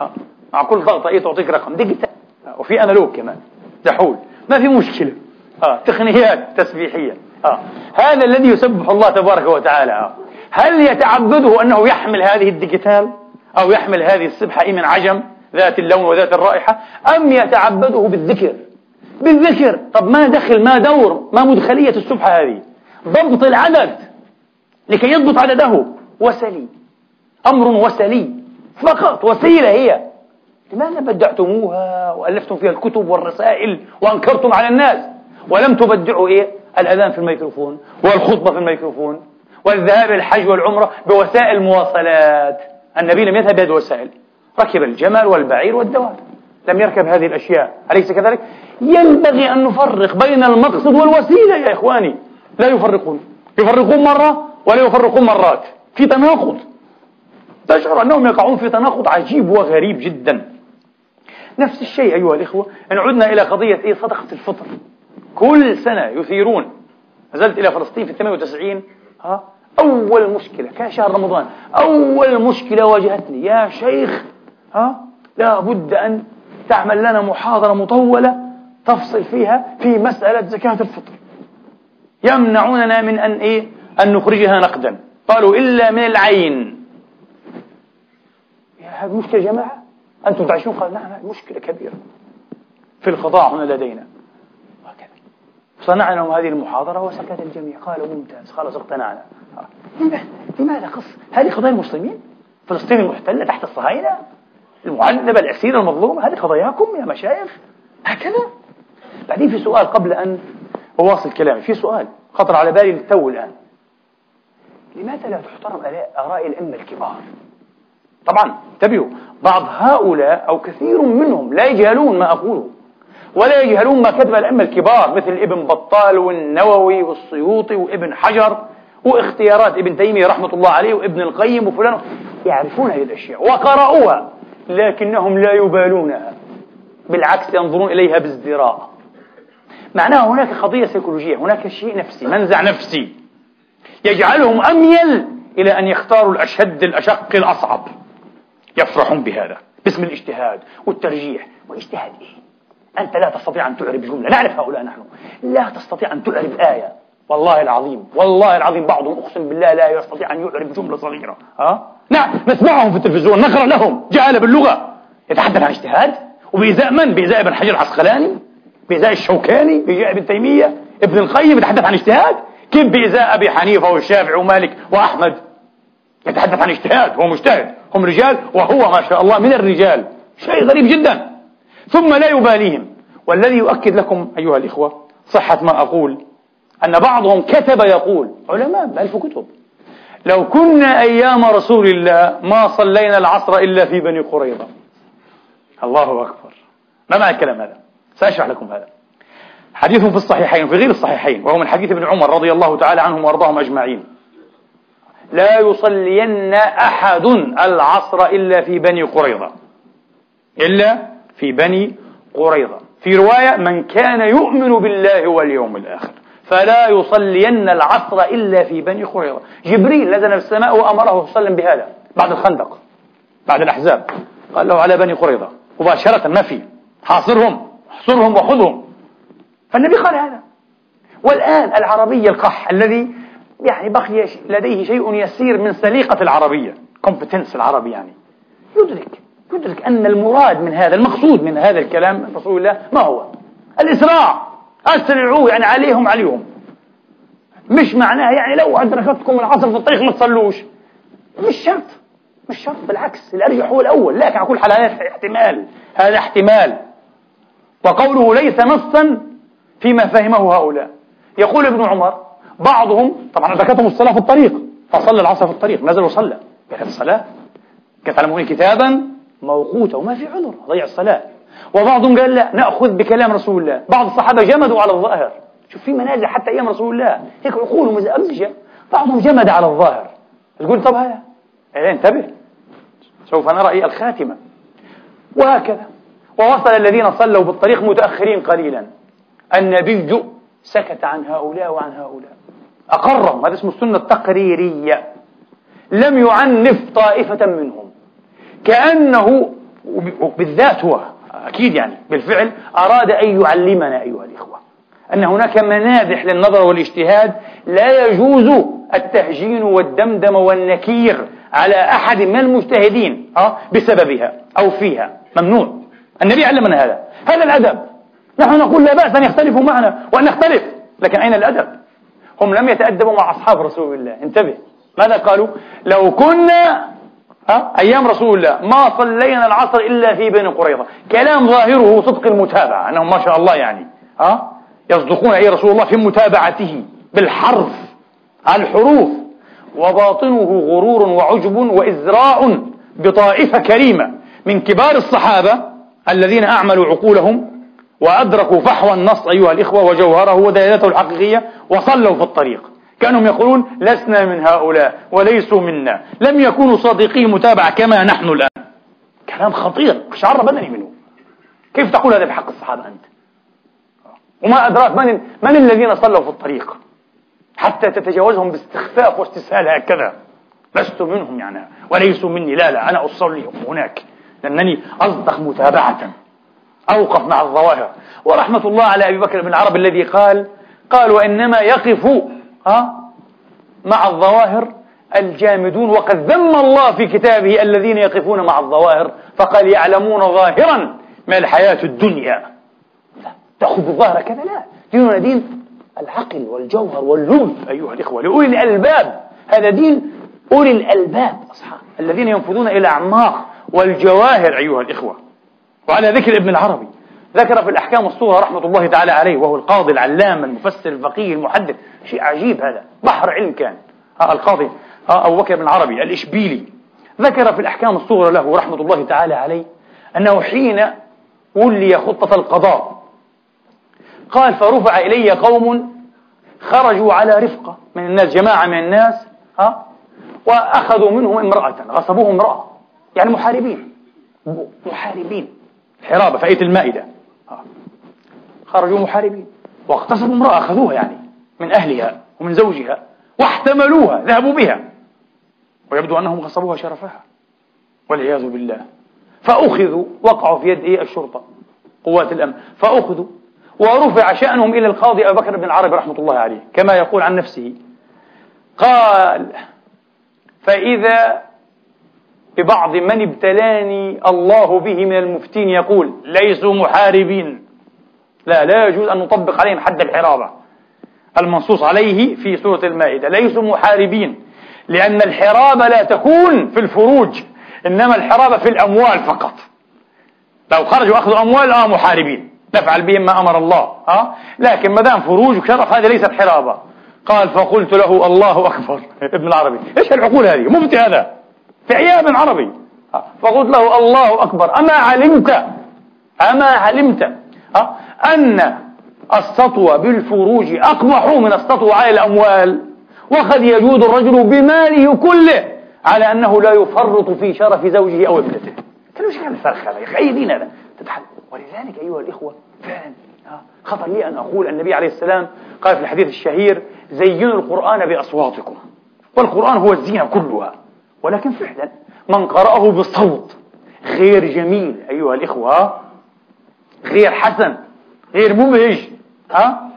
آه. مع كل ضغطة إيه تعطيك رقم digital. آه. وفي analog كمان. دحول. ما في مشكلة. آه. تقنيات تسبيحية. آه. هذا الذي يسبح الله تبارك وتعالى. آه. هل يتعبده أنه يحمل هذه الديجيتال؟ أو يحمل هذه السبحة إيه من عجم؟ ذات اللون وذات الرائحة؟ أم يتعبده بالذكر؟ بالذكر. طب ما دخل ما دور ما مدخلية السبحة هذه؟ ضبط العدد لكي يضبط عدده. وسلي. أمر وسلي. فقط. وسيلة هي. لماذا بدعتموها وألفتم فيها الكتب والرسائل وأنكرتم على الناس؟ ولم تبدعوا إيه؟ الأذان في الميكروفون والخطبة في الميكروفون والذهاب الحج والعمرة بوسائل مواصلات. النبي لم يذهب بهذه الوسائل. ركب الجمل والبعير والدواب. لم يركب هذه الأشياء. أليس كذلك؟ ينبغي أن نفرق بين المقصد والوسيلة يا إخواني. لا يفرقون. يفرقون مرة ولا يفرقون مرات. في تناقض. تشعر أنهم يقعون في تناقض عجيب وغريب جدا. نفس الشيء أيها الإخوة إن عدنا إلى قضية إيه؟ صدقة الفطر. كل سنة يثيرون. نزلت إلى فلسطين في 98 ها؟ أول مشكلة كان شهر رمضان. أول مشكلة واجهتني. يا شيخ ها؟ لا بد أن تعمل لنا محاضرة مطولة تفصل فيها في مسألة زكاة الفطر. يمنعوننا من أن إيه؟ أن نخرجها نقدا. قالوا إلا من العين. هذه مشكلة يا جماعة؟ أنتم تعيشون؟ قال نعم مشكلة كبيرة. في القضاء هنا لدينا. وهكذا. صنعنا هذه المحاضرة وسكت الجميع. قالوا ممتاز. خلاص اقتنعنا. لماذا؟ قص هذه قضايا المسلمين؟ فلسطين المحتلة تحت الصهاينة؟ المعذبة الأسيرة المظلومة هذه قضاياكم يا مشايخ. هكذا بعدين في سؤال قبل أن أواصل كلامي. في سؤال خطر على بالي للتو الآن. لماذا لا تحترم آراء الأئمة الكبار؟ طبعا انتبهوا بعض هؤلاء أو كثير منهم لا يجهلون ما أقوله ولا يجهلون ما كتب الأئمة الكبار مثل ابن بطال والنووي والسيوطي وابن حجر واختيارات ابن تيمية رحمة الله عليه وابن القيم وفلان. يعرفون هذه الأشياء وقرأوها لكنهم لا يبالونها. بالعكس ينظرون إليها بازدراء. معناها هناك قضية سيكولوجية هناك شيء نفسي منزع نفسي. يجعلهم أميل إلى أن يختاروا الأشد الأشق الأصعب. يفرحون بهذا. باسم الاجتهاد والترجيح. واجتهاد إيه؟ أنت لا تستطيع أن تعرب جملة نعرف هؤلاء نحن. لا تستطيع أن تعرب آية. والله العظيم والله العظيم بعضهم أقسم بالله لا يستطيع أن يعرب جملة صغيرة. ها؟ نعم نسمعهم في التلفزيون نقرأ لهم. جعل باللغة. يتحدث عن اجتهاد وبإزاء من؟ بإزاء ابن حجر العسقلاني بإزاء الشوكاني بإزاء ابن تيمية ابن القيم يتحدث عن اجتهاد. كيف بإزاء أبي حنيفة والشافعي ومالك وأحمد؟ يتحدث عن اجتهاد هو مجتهد هم رجال وهو ما شاء الله من الرجال. شيء غريب جدا. ثم لا يباليهم. والذي يؤكد لكم أيها الإخوة صحة ما أقول أن بعضهم كتب يقول علماء بألف كتب. لو كنا أيام رسول الله ما صلينا العصر إلا في بني قريظة. الله أكبر. ما معنى الكلام هذا؟ سأشرح لكم هذا. حديث في الصحيحين في غير الصحيحين وهو من حديث ابن عمر رضي الله تعالى عنهم وأرضاهم أجمعين. لا يصلين أحد العصر إلا في بني قريظة. إلا في بني قريظة. في رواية من كان يؤمن بالله واليوم الآخر. فلا يصلين العصر إلا في بني قريظة. جبريل نزل في السماء وأمره صلى بهذا بعد الخندق بعد الأحزاب. قال له على بني قريظة مباشرة ما في؟ حاصرهم احصرهم وخذهم. فالنبي قال هذا. والآن العربي القح الذي يعني بقي لديه شيء يسير من سليقة العربية كومبتنس العربي يعني. يدرك يدرك أن المراد من هذا المقصود من هذا الكلام رسول الله ما هو؟ الإسراع. أسرعوا يعني عليهم عليهم. مش معناه يعني لو أدركتكم العصر في الطريق ما تصلوش. مش شرط مش شرط بالعكس الأرجح هو الأول. لكن على كل حال هذا احتمال هذا احتمال. وقوله ليس نصا فيما فهمه هؤلاء. يقول ابن عمر بعضهم طبعا أدركتهم الصلاة في الطريق فصلى العصر في الطريق نزل وصلى. كانت الصلاة كتعلمون كتابا موقوتا وما في عذر ضيع الصلاة. وبعضهم قال لا نأخذ بكلام رسول الله. بعض الصحابة جمدوا على الظاهر. شوف في منازع حتى أيام رسول الله. هيك عقول مزأمجة بعضهم جمد على الظاهر. تقول طب هذا إيه انتبه. سوف نرى الخاتمة. وهكذا. ووصل الذين صلوا بالطريق متأخرين قليلا. النبي سكت عن هؤلاء وعن هؤلاء. أقرهم. هذا اسمه السنة التقريرية. لم يعنف طائفة منهم. كأنه بالذات هو. أكيد يعني بالفعل أراد أن يعلمنا أيها الإخوة أن هناك منابح للنظر والاجتهاد لا يجوز التهجين والدمدم والنكير على أحد من المجتهدين أه بسببها أو فيها. ممنوع النبي علمنا هذا. هذا الأدب. نحن نقول لا بأس أن يختلفوا معنا وأن نختلف لكن أين الأدب؟ هم لم يتأدبوا مع أصحاب رسول الله. انتبه. ماذا قالوا؟ لو كنا أيام رسول الله. ما صلينا العصر إلا في بني قريظة. كلام ظاهره صدق المتابعة أنهم ما شاء الله يعني. أه؟ يصدقون أي رسول الله في متابعته بالحرف الحروف. وباطنه غرور وعجب وإزراء بطائفة كريمة. من كبار الصحابة الذين أعملوا عقولهم وأدركوا فحوى النص أيها الإخوة وجوهره ودلالته الحقيقية وصلوا في الطريق. كأنهم يقولون لسنا من هؤلاء وليسوا منا. لم يكونوا صادقين متابعة كما نحن الآن. كلام خطير شعر بدني منه. كيف تقول هذا بحق الصحابة أنت؟ وما أدراك من, من الذين صلوا في الطريق؟ حتى تتجاوزهم باستخفاف واستسهال هكذا. لست منهم يعني. وليسوا مني. لا لا أنا أصلي هناك. لأنني أصدق متابعة. أوقف مع الظواهر. ورحمة الله على أبي بكر بن العرب الذي قال قال وإنما يقف ها؟ مع الظواهر الجامدون وقد ذم الله في كتابه الذين يقفون مع الظواهر فقال يعلمون ظاهرا من الحياة الدنيا. لا تأخذ الظاهر كذا لا. ديننا دين العقل والجوهر واللب أيها الإخوة لأولي الألباب. هذا دين أولي الألباب أصحاب. الذين ينفذون إلى أعماق والجواهر أيها الإخوة. وعلى ذكر ابن العربي ذكر في الأحكام الصورة رحمة الله تعالى عليه وهو القاضي العلام المفسر الفقيه المحدث. شيء عجيب هذا. بحر علم كان. القاضي أبو بكر بن العربي الإشبيلي. ذكر في الأحكام الصغرى له رحمة الله تعالى عليه أنه حين ولي خطة القضاء قال فرفع إلي قوم خرجوا على رفقة من الناس جماعة من الناس ها وأخذوا منهم امرأة غصبوه امرأة. يعني محاربين. محاربين. حرابة في آية المائدة. خرجوا محاربين. واغتصبوا امرأة أخذوها يعني من أهلها ومن زوجها واحتملوها ذهبوا بها. ويبدو أنهم غصبوها شرفها. والعياذ بالله. فأخذوا وقعوا في يد إيه؟ الشرطة قوات الأمن. فأخذوا ورفع شأنهم إلى القاضي أبي بكر بن العربي رحمة الله عليه كما يقول عن نفسه. قال فإذا ببعض من ابتلاني الله به من المفتين يقول ليسوا محاربين. لا لا يجوز أن نطبق عليهم حد الحرابة. المنصوص عليه في سورة المائدة ليسوا محاربين لأن الحرابة لا تكون في الفروج إنما الحرابة في الأموال فقط. لو خرجوا أخذوا أموال آه محاربين. نفعل بهم ما أمر الله آه؟ لكن ما دام فروج وشرف هذه ليست حرابة. قال فقلت له الله أكبر. *laughs* ابن العربي إيش العقول هذه؟ مفتي هذا. في عياب عربي. فقلت له الله أكبر. أما علمت أما علمت؟ أن السطو بالفروج أقبح من السطو على الأموال وقد يجود الرجل بماله كله على أنه لا يفرط في شرف زوجه أو ابنته. كانوا إيش كان الفرق هذا يا أخي أي دين هذا. تتحل ولذلك أيها الإخوة فعلا خطر لي أن أقول النبي عليه السلام قال في الحديث الشهير زينوا القرآن بأصواتكم. والقرآن هو الزينة كلها. ولكن فعلا من قرأه بصوت غير جميل أيها الإخوة غير حسن غير مبهج ها؟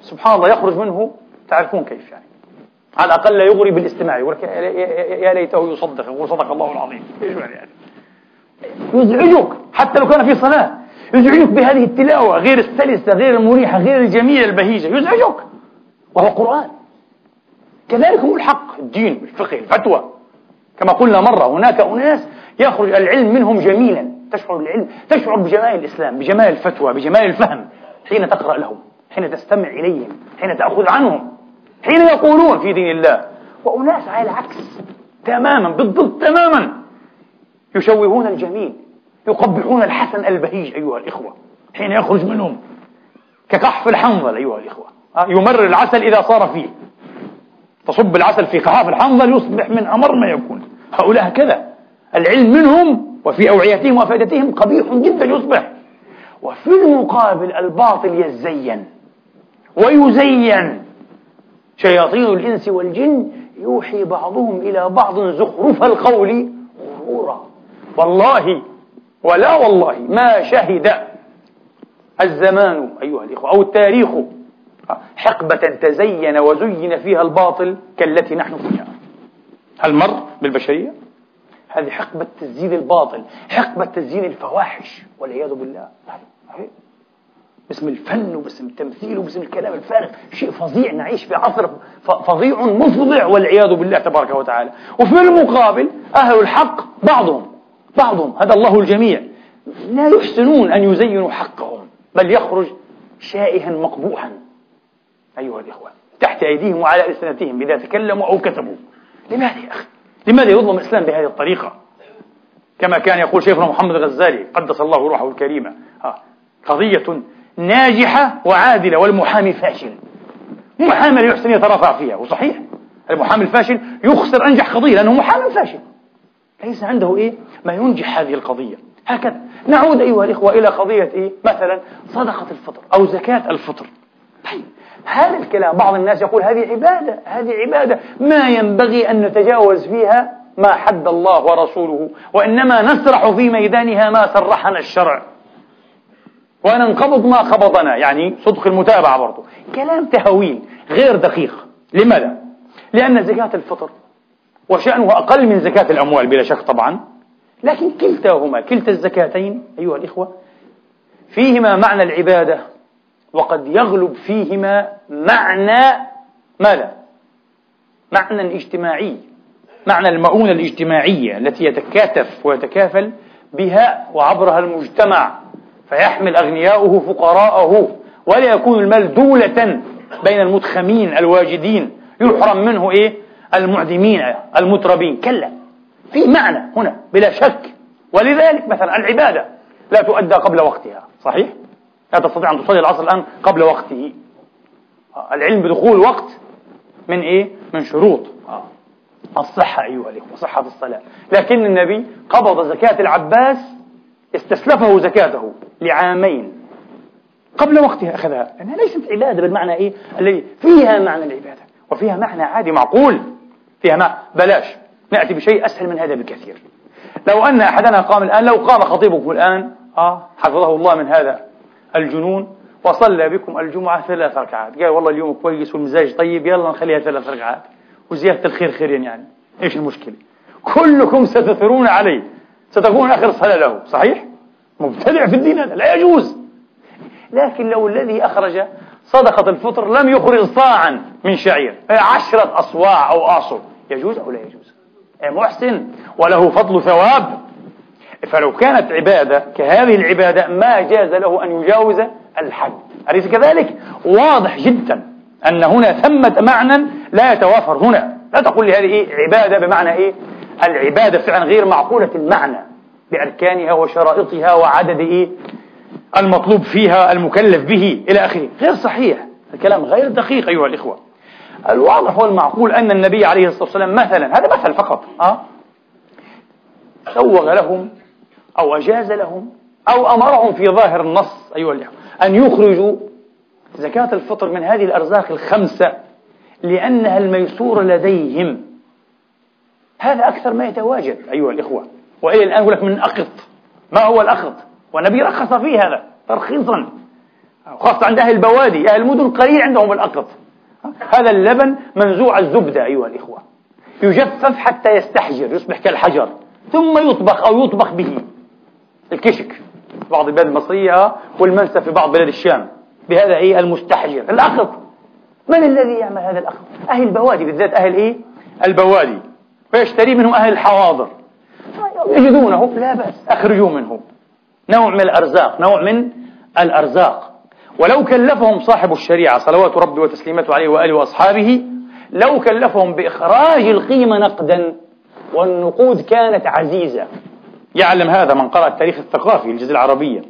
سبحان الله يخرج منه تعرفون كيف يعني. على الأقل لا يغري بالاستماع. يقول يا ليته يصدق يقول صدق الله العظيم. يعني؟ يزعجك حتى لو كان في صلاة يزعجك بهذه التلاوة غير السلسة غير المريحة غير الجميلة البهيجة يزعجك. وهو قرآن. كذلك هو الحق الدين الفقه الفتوى. كما قلنا مرة هناك أناس يخرج العلم منهم جميلا. تشعر بالعلم تشعر بجمال الإسلام بجمال الفتوى بجمال الفهم حين تقرأ لهم حين تستمع إليهم حين تأخذ عنهم حين يقولون في دين الله. وأناس على العكس تماما بالضبط تماما يشوهون الجميل يقبحون الحسن البهيج أيها الإخوة حين يخرج منهم كقحف الحنظل أيها الإخوة. يمرر العسل إذا صار فيه. تصب العسل في قحاف الحنظل يصبح من أمر ما يكون. هؤلاء هكذا. العلم منهم وفي أوعيتهم وأفئدتهم قبيح جدا يصبح. وفي المقابل الباطل يزين ويزين. شياطين الإنس والجن يوحي بعضهم إلى بعض زخرف القول غرورا. والله ولا والله ما شهد الزمان أيها الإخوة أو التاريخ حقبة تزين وزين فيها الباطل كالتي نحن فيها. هل مر بالبشرية؟ هذه حقبة تزيين الباطل حقبة تزيين الفواحش والعياذ بالله. باسم الفن وباسم التمثيل وباسم الكلام الفارغ شيء فظيع نعيش في عصر فظيع مفضع والعياذ بالله تبارك وتعالى. وفي المقابل أهل الحق بعضهم بعضهم هذا الله الجميع لا يحسنون أن يزينوا حقهم بل يخرج شائها مقبوحا. أيها الإخوة تحت أيديهم وعلى ألسنتهم إذا تكلموا أو كتبوا. لماذا يا أخي؟ لماذا يظلم الإسلام بهذه الطريقة؟ كما كان يقول شيخنا محمد الغزالي قدس الله روحه الكريمة قضية ناجحة وعادلة والمحامي فاشل. محامي لا يحسن يترافع فيها وصحيح. المحامي الفاشل يخسر أنجح قضية لأنه محامي فاشل. ليس عنده إيه؟ ما ينجح هذه القضية. هكذا. نعود أيها الإخوة إلى قضية إيه؟ مثلا صدقة الفطر أو زكاة الفطر. طيب هذا الكلام بعض الناس يقول هذه عبادة هذه عبادة. ما ينبغي أن نتجاوز فيها ما حد الله ورسوله وإنما نسرح في ميدانها ما سرحنا الشرع. وننقبض ما قبضنا يعني صدق المتابعة برضو. كلام تهويل غير دقيق. لماذا؟ لأن زكاة الفطر وشأنه أقل من زكاة الأموال بلا شك طبعا. لكن كلتاهما كلتا الزكاتين أيها الإخوة فيهما معنى العبادة وقد يغلب فيهما معنى ماذا؟ معنى اجتماعي. معنى المؤونة الاجتماعية التي يتكاتف ويتكافل بها وعبرها المجتمع فيحمل أغنياؤه فقراءه ولا يكون المال دولة بين المتخمين الواجدين. يحرم منه إيه؟ المعدمين المتربين. كلا. في معنى هنا بلا شك. ولذلك مثلا العبادة لا تؤدى قبل وقتها صحيح؟ لا تستطيع أن تصلي العصر الآن قبل وقته. العلم بدخول وقت من إيه؟ من شروط. الصحة أيها الإخوة صحة الصلاة. لكن النبي قبض زكاة العباس استسلفه زكاته لعامين قبل وقتها أخذها. لأنها ليست عبادة بالمعنى إيه؟ الذي فيها معنى العبادة. وفيها معنى عادي معقول. فيها ما بلاش. نأتي بشيء أسهل من هذا بكثير. لو أن أحدنا قام الآن لو قام خطيبكم الآن آه حفظه الله من هذا. الجنون وصلى بكم الجمعة ثلاث ركعات. قال والله اليوم كويس والمزاج طيب يلا نخليها ثلاث ركعات. وزيادة الخير خير يعني. إيش المشكلة؟ كلكم ستثرون عليه. ستكون آخر صلاة له. صحيح؟ مبتدع في الدين هذا. لا يجوز. لكن لو الذي أخرج صدقة الفطر لم يخرج صاعا من شعير عشرة أصواع أو آصل يجوز أو لا يجوز؟ محسن. وله فضل ثواب. فلو كانت عبادة كهذه العبادة ما جاز له أن يجاوز الحد. أليس كذلك؟ واضح جدا أن هنا ثمة معنى لا يتوافر هنا. لا تقول لي هذه إيه عبادة بمعنى إيه؟ العبادة فعلا غير معقولة المعنى بأركانها وشرائطها وعدد إيه؟ المطلوب فيها المكلف به إلى آخره. غير صحيح. الكلام غير دقيق أيها الإخوة. الواضح والمعقول أن النبي عليه الصلاة والسلام مثلا هذا مثل فقط أه؟ سوغ لهم أو أجاز لهم أو أمرهم في ظاهر النص أيها الإخوة أن يخرجوا زكاة الفطر من هذه الأرزاق الخمسة لأنها الميسور لديهم. هذا أكثر ما يتواجد أيها الإخوة. وإلى الآن يقول لك من أقط. ما هو الأقط؟ والنبي رخص فيه هذا ترخيصا خاصة عند أهل البوادي. أهل المدن قليل عندهم الأقط. هذا اللبن منزوع الزبدة أيها الإخوة. يجفف حتى يستحجر يصبح كالحجر ثم يطبخ أو يطبخ به. الكشك بعض البلاد المصرية والمنسف في بعض بلاد الشام. بهذا إيه المستحجر. الأخذ من الذي يعمل هذا الأخذ أهل البوادي بالذات أهل إيه؟ البوادي. فيشتري منه أهل الحواضر. يجدونه. لا بأس. أخرجوا منه نوع من الأرزاق. نوع من الأرزاق. ولو كلفهم صاحب الشريعة صلوات ربي وتسليماته عليه وآله وأصحابه لو كلفهم بإخراج القيمة نقدا والنقود كانت عزيزة. يعلم هذا من قرأ التاريخ الثقافي للجزيرة العربية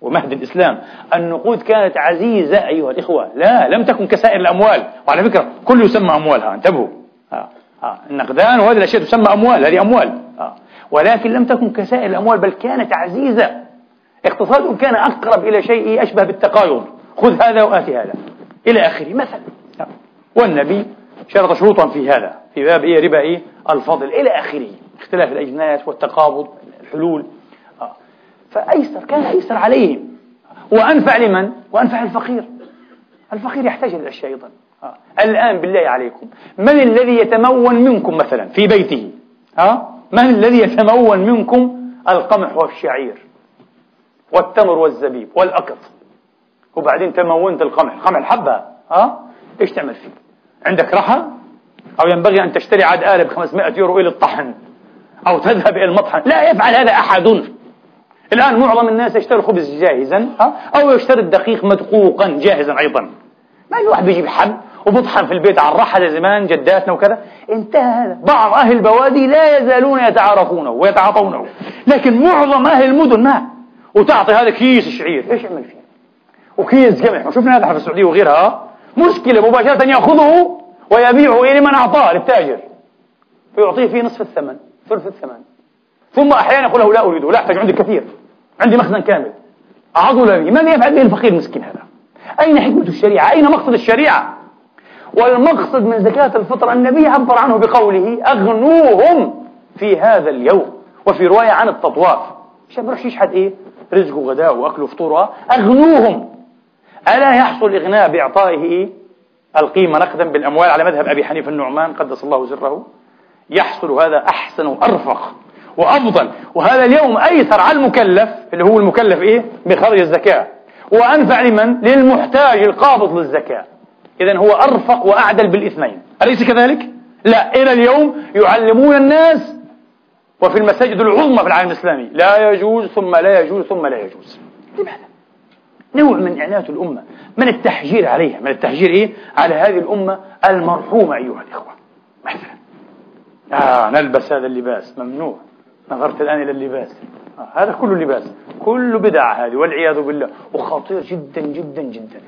ومهد الإسلام. النقود كانت عزيزة أيها الإخوة. لا لم تكن كسائر الأموال. وعلى فكرة كل يسمى أموالها. انتبهوا. آه. آه. النقدان وهذه الأشياء تسمى أموال. هذه أموال. آه. ولكن لم تكن كسائر الأموال بل كانت عزيزة. اقتصادهم كان أقرب إلى شيء أشبه بالتقايض. خذ هذا وآتي هذا. إلى آخره. مثلا آه. والنبي شرط شروطا في هذا. في باب إيه؟ ربا إيه؟ الفضل. إلى آخره. اختلاف الأجناس والتقابض. الحلول. آه. فأيسر كان أيسر عليهم. وأنفع لمن؟ وأنفع الفقير. الفقير يحتاج إلى الأشياء أيضا. آه. الآن بالله عليكم من الذي يتمون منكم مثلا في بيته؟ آه؟ من الذي يتمون منكم القمح والشعير والتمر والزبيب والأقط وبعدين تمونت القمح. القمح حبة ها إيش تعمل فيه؟ عندك رحى أو ينبغي أن تشتري عاد آلة ب 500 يورو إلى الطحن. أو تذهب إلى المطحن. لا يفعل هذا أحد. الآن معظم الناس يشتري الخبز جاهزا أو يشتري الدقيق مدقوقا جاهزا أيضا. ما في واحد بيجيب حب وبطحن في البيت على الرحى زمان جداتنا وكذا. انتهى هذا. بعض أهل البوادي لا يزالون يتعارفونه ويتعاطونه. لكن معظم أهل المدن ما؟ وتعطي هذا كيس شعير. إيش يعمل فيه؟ وكيس قمح وشفنا هذا في السعودية وغيرها مشكلة مباشرة يأخذه ويبيعه إلى من أعطاه للتاجر. فيعطيه فيه نصف الثمن. ثلث الثمن. ثم أحيانا يقول له لا أريده لا أحتاج عندي كثير. عندي مخزن كامل. أعضل لي. ماذا يفعل به الفقير المسكين هذا؟ أين حكمة الشريعة؟ أين مقصد الشريعة؟ والمقصد من زكاة الفطر النبي عبر عنه بقوله أغنوهم في هذا اليوم. وفي رواية عن التطواف. عشان ما يشحت إيه؟ رزقه غداء وأكله فطوره. أغنوهم. ألا يحصل إغناء بإعطائه إيه؟ القيمة نقدا بالأموال على مذهب أبي حنيفة النعمان قدس الله سره يحصل هذا أحسن وأرفق وأفضل. وهذا اليوم أيسر على المكلف اللي هو المكلف إيه؟ بخرج الزكاة. وأنفع لمن؟ للمحتاج القابض للزكاة. إذا هو أرفق وأعدل بالإثنين. أليس كذلك؟ لا. إلى اليوم يعلمون الناس وفي المساجد العظمى في العالم الإسلامي لا يجوز ثم لا يجوز ثم لا يجوز. لماذا؟ نوع من إعنات الأمة. من التحجير عليها؟ من التحجير إيه؟ على هذه الأمة المرحومة أيها الإخوة. مثلا آه نلبس هذا اللباس ممنوع. نظرت الآن إلى اللباس. آه هذا كله لباس. كله بدعة هذه والعياذ بالله. وخطير جدا جدا جدا.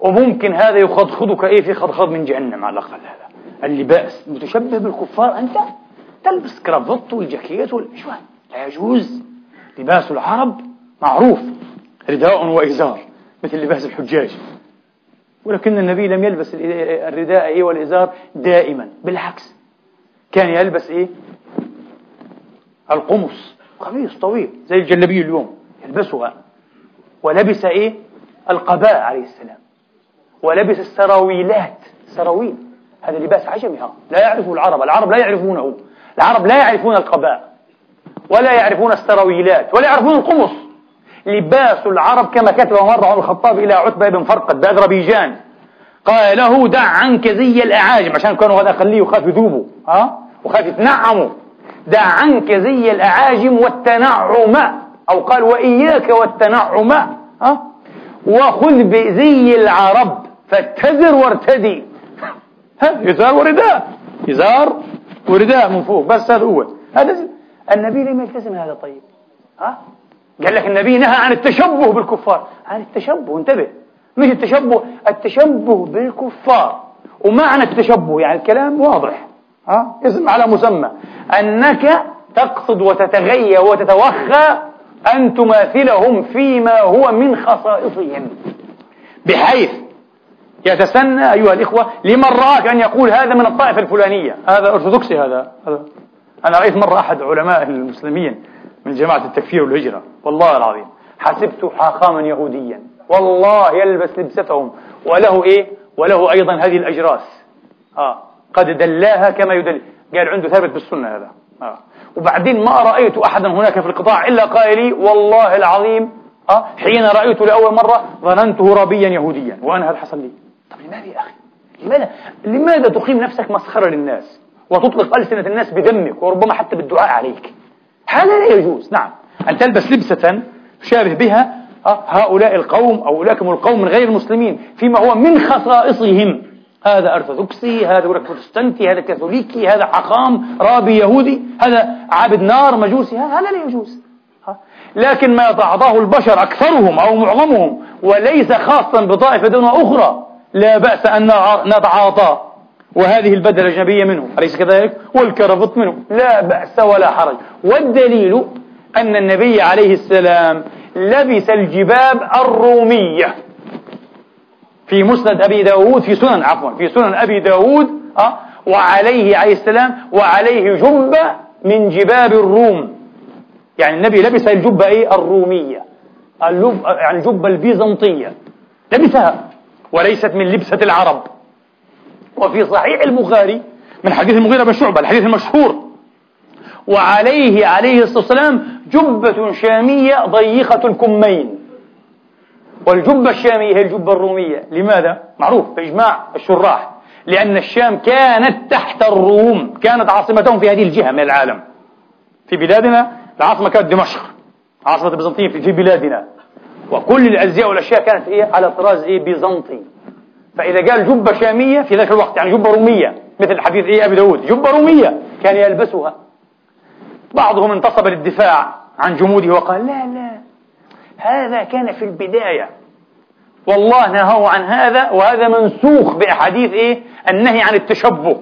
وممكن هذا يخضخضك إيه؟ في خضخض من جهنم على الأقل هذا. اللباس متشبه بالكفار. أنت تلبس كرافط والجاكيت وال... لا يجوز. لباس العرب معروف رداء وإزار مثل لباس الحجاج. ولكن النبي لم يلبس الرداء والإزار دائما. بالعكس كان يلبس إيه؟ القمص. قميص طويل زي الجلبية اليوم. يلبسها. ولبس إيه؟ القباء عليه السلام. ولبس السراويلات. سراويل. هذا لباس عجمي ها. لا يعرفه العرب. العرب لا يعرفونه. العرب لا يعرفون القباء. ولا يعرفون السراويلات. ولا يعرفون القمص. لباس العرب كما كتب مرة عمر الخطاب إلى عتبة بن فرقد بأذربيجان. قال له دع عنك زي الأعاجم. عشان كانوا هذا خليه وخاف يذوبوا ها؟ وخاف يتنعموا دع عنك زي الأعاجم والتنعم. أو قال وإياك والتنعم. ها؟ وخذ بزي العرب فاتزر وارتدي. *laughs* ها يزار ورداء. يزار ورداء من فوق. بس هذا هو. هذا النبي لم يلتزم هذا طيب ها؟ قال لك النبي نهى عن التشبه بالكفار. عن التشبه. انتبه. مش التشبه التشبه بالكفار. ومعنى التشبه يعني الكلام واضح. ها؟ اسم على مسمى. أنك تقصد وتتغير وتتوخى أن تماثلهم فيما هو من خصائصهم. بحيث يتسنى أيها الإخوة لمن رآك أن يقول هذا من الطائفة الفلانية؟ هذا أرثوذكسي هذا. أنا رأيت مرة أحد علماء المسلمين من جماعة التكفير والهجرة. والله العظيم حسبته حاخاما يهوديا. والله يلبس لبستهم. وله إيه؟ وله أيضا هذه الأجراس. آه. قد دلاها كما يدل. قال عنده ثابت بالسنة هذا. آه. وبعدين ما رأيت أحدا هناك في القطاع إلا قال لي والله العظيم آه حين رأيته لأول مرة ظننته ربيا يهوديا. وأنا هذا حصل لي. طب لماذا يا أخي؟ لماذا؟ لماذا تقيم نفسك مسخرة للناس؟ وتطلق ألسنة الناس بدمك وربما حتى بالدعاء عليك. هذا لا يجوز. نعم. أن تلبس لبسة تشابه بها هؤلاء القوم أو أولئك القوم من غير المسلمين فيما هو من خصائصهم. هذا أرثوذكسي هذا بروتستانتي هذا كاثوليكي هذا حقام رابي يهودي هذا عابد نار مجوسي هذا لا يجوز. لكن ما يتعاطاه البشر أكثرهم أو معظمهم وليس خاصا بطائفة دون أخرى لا بأس أن نتعاطى. وهذه البدلة الأجنبية منه أليس كذلك؟ والكرفط منه لا بأس ولا حرج. والدليل أن النبي عليه السلام لبس الجباب الرومية. في مسند أبي داود في سنن عفوا في سنن أبي داود أه وعليه عليه السلام وعليه جبة من جباب الروم. يعني النبي لبس الجبة إيه؟ الرومية. يعني الجبة البيزنطية. لبسها. وليست من لبسة العرب. وفي صحيح البخاري من حديث المغيرة بن شعبة الحديث المشهور. وعليه عليه الصلاة والسلام جبة شامية ضيقة الكمين والجبة الشامية هي الجبة الرومية. لماذا؟ معروف بإجماع الشراح. لأن الشام كانت تحت الروم. كانت عاصمتهم في هذه الجهة من العالم. في بلادنا العاصمة كانت دمشق. عاصمة البيزنطية في بلادنا. وكل الأزياء والأشياء كانت إيه على طراز إيه؟ بيزنطي. فإذا قال جبة شامية في ذاك الوقت يعني جبة رومية مثل حديث إيه؟ أبي داود. جبة رومية كان يلبسها. بعضهم انتصب للدفاع. عن جموده وقال لا لا هذا كان في البداية. والله نهاه عن هذا وهذا منسوخ بأحاديث إيه؟ النهي عن التشبه.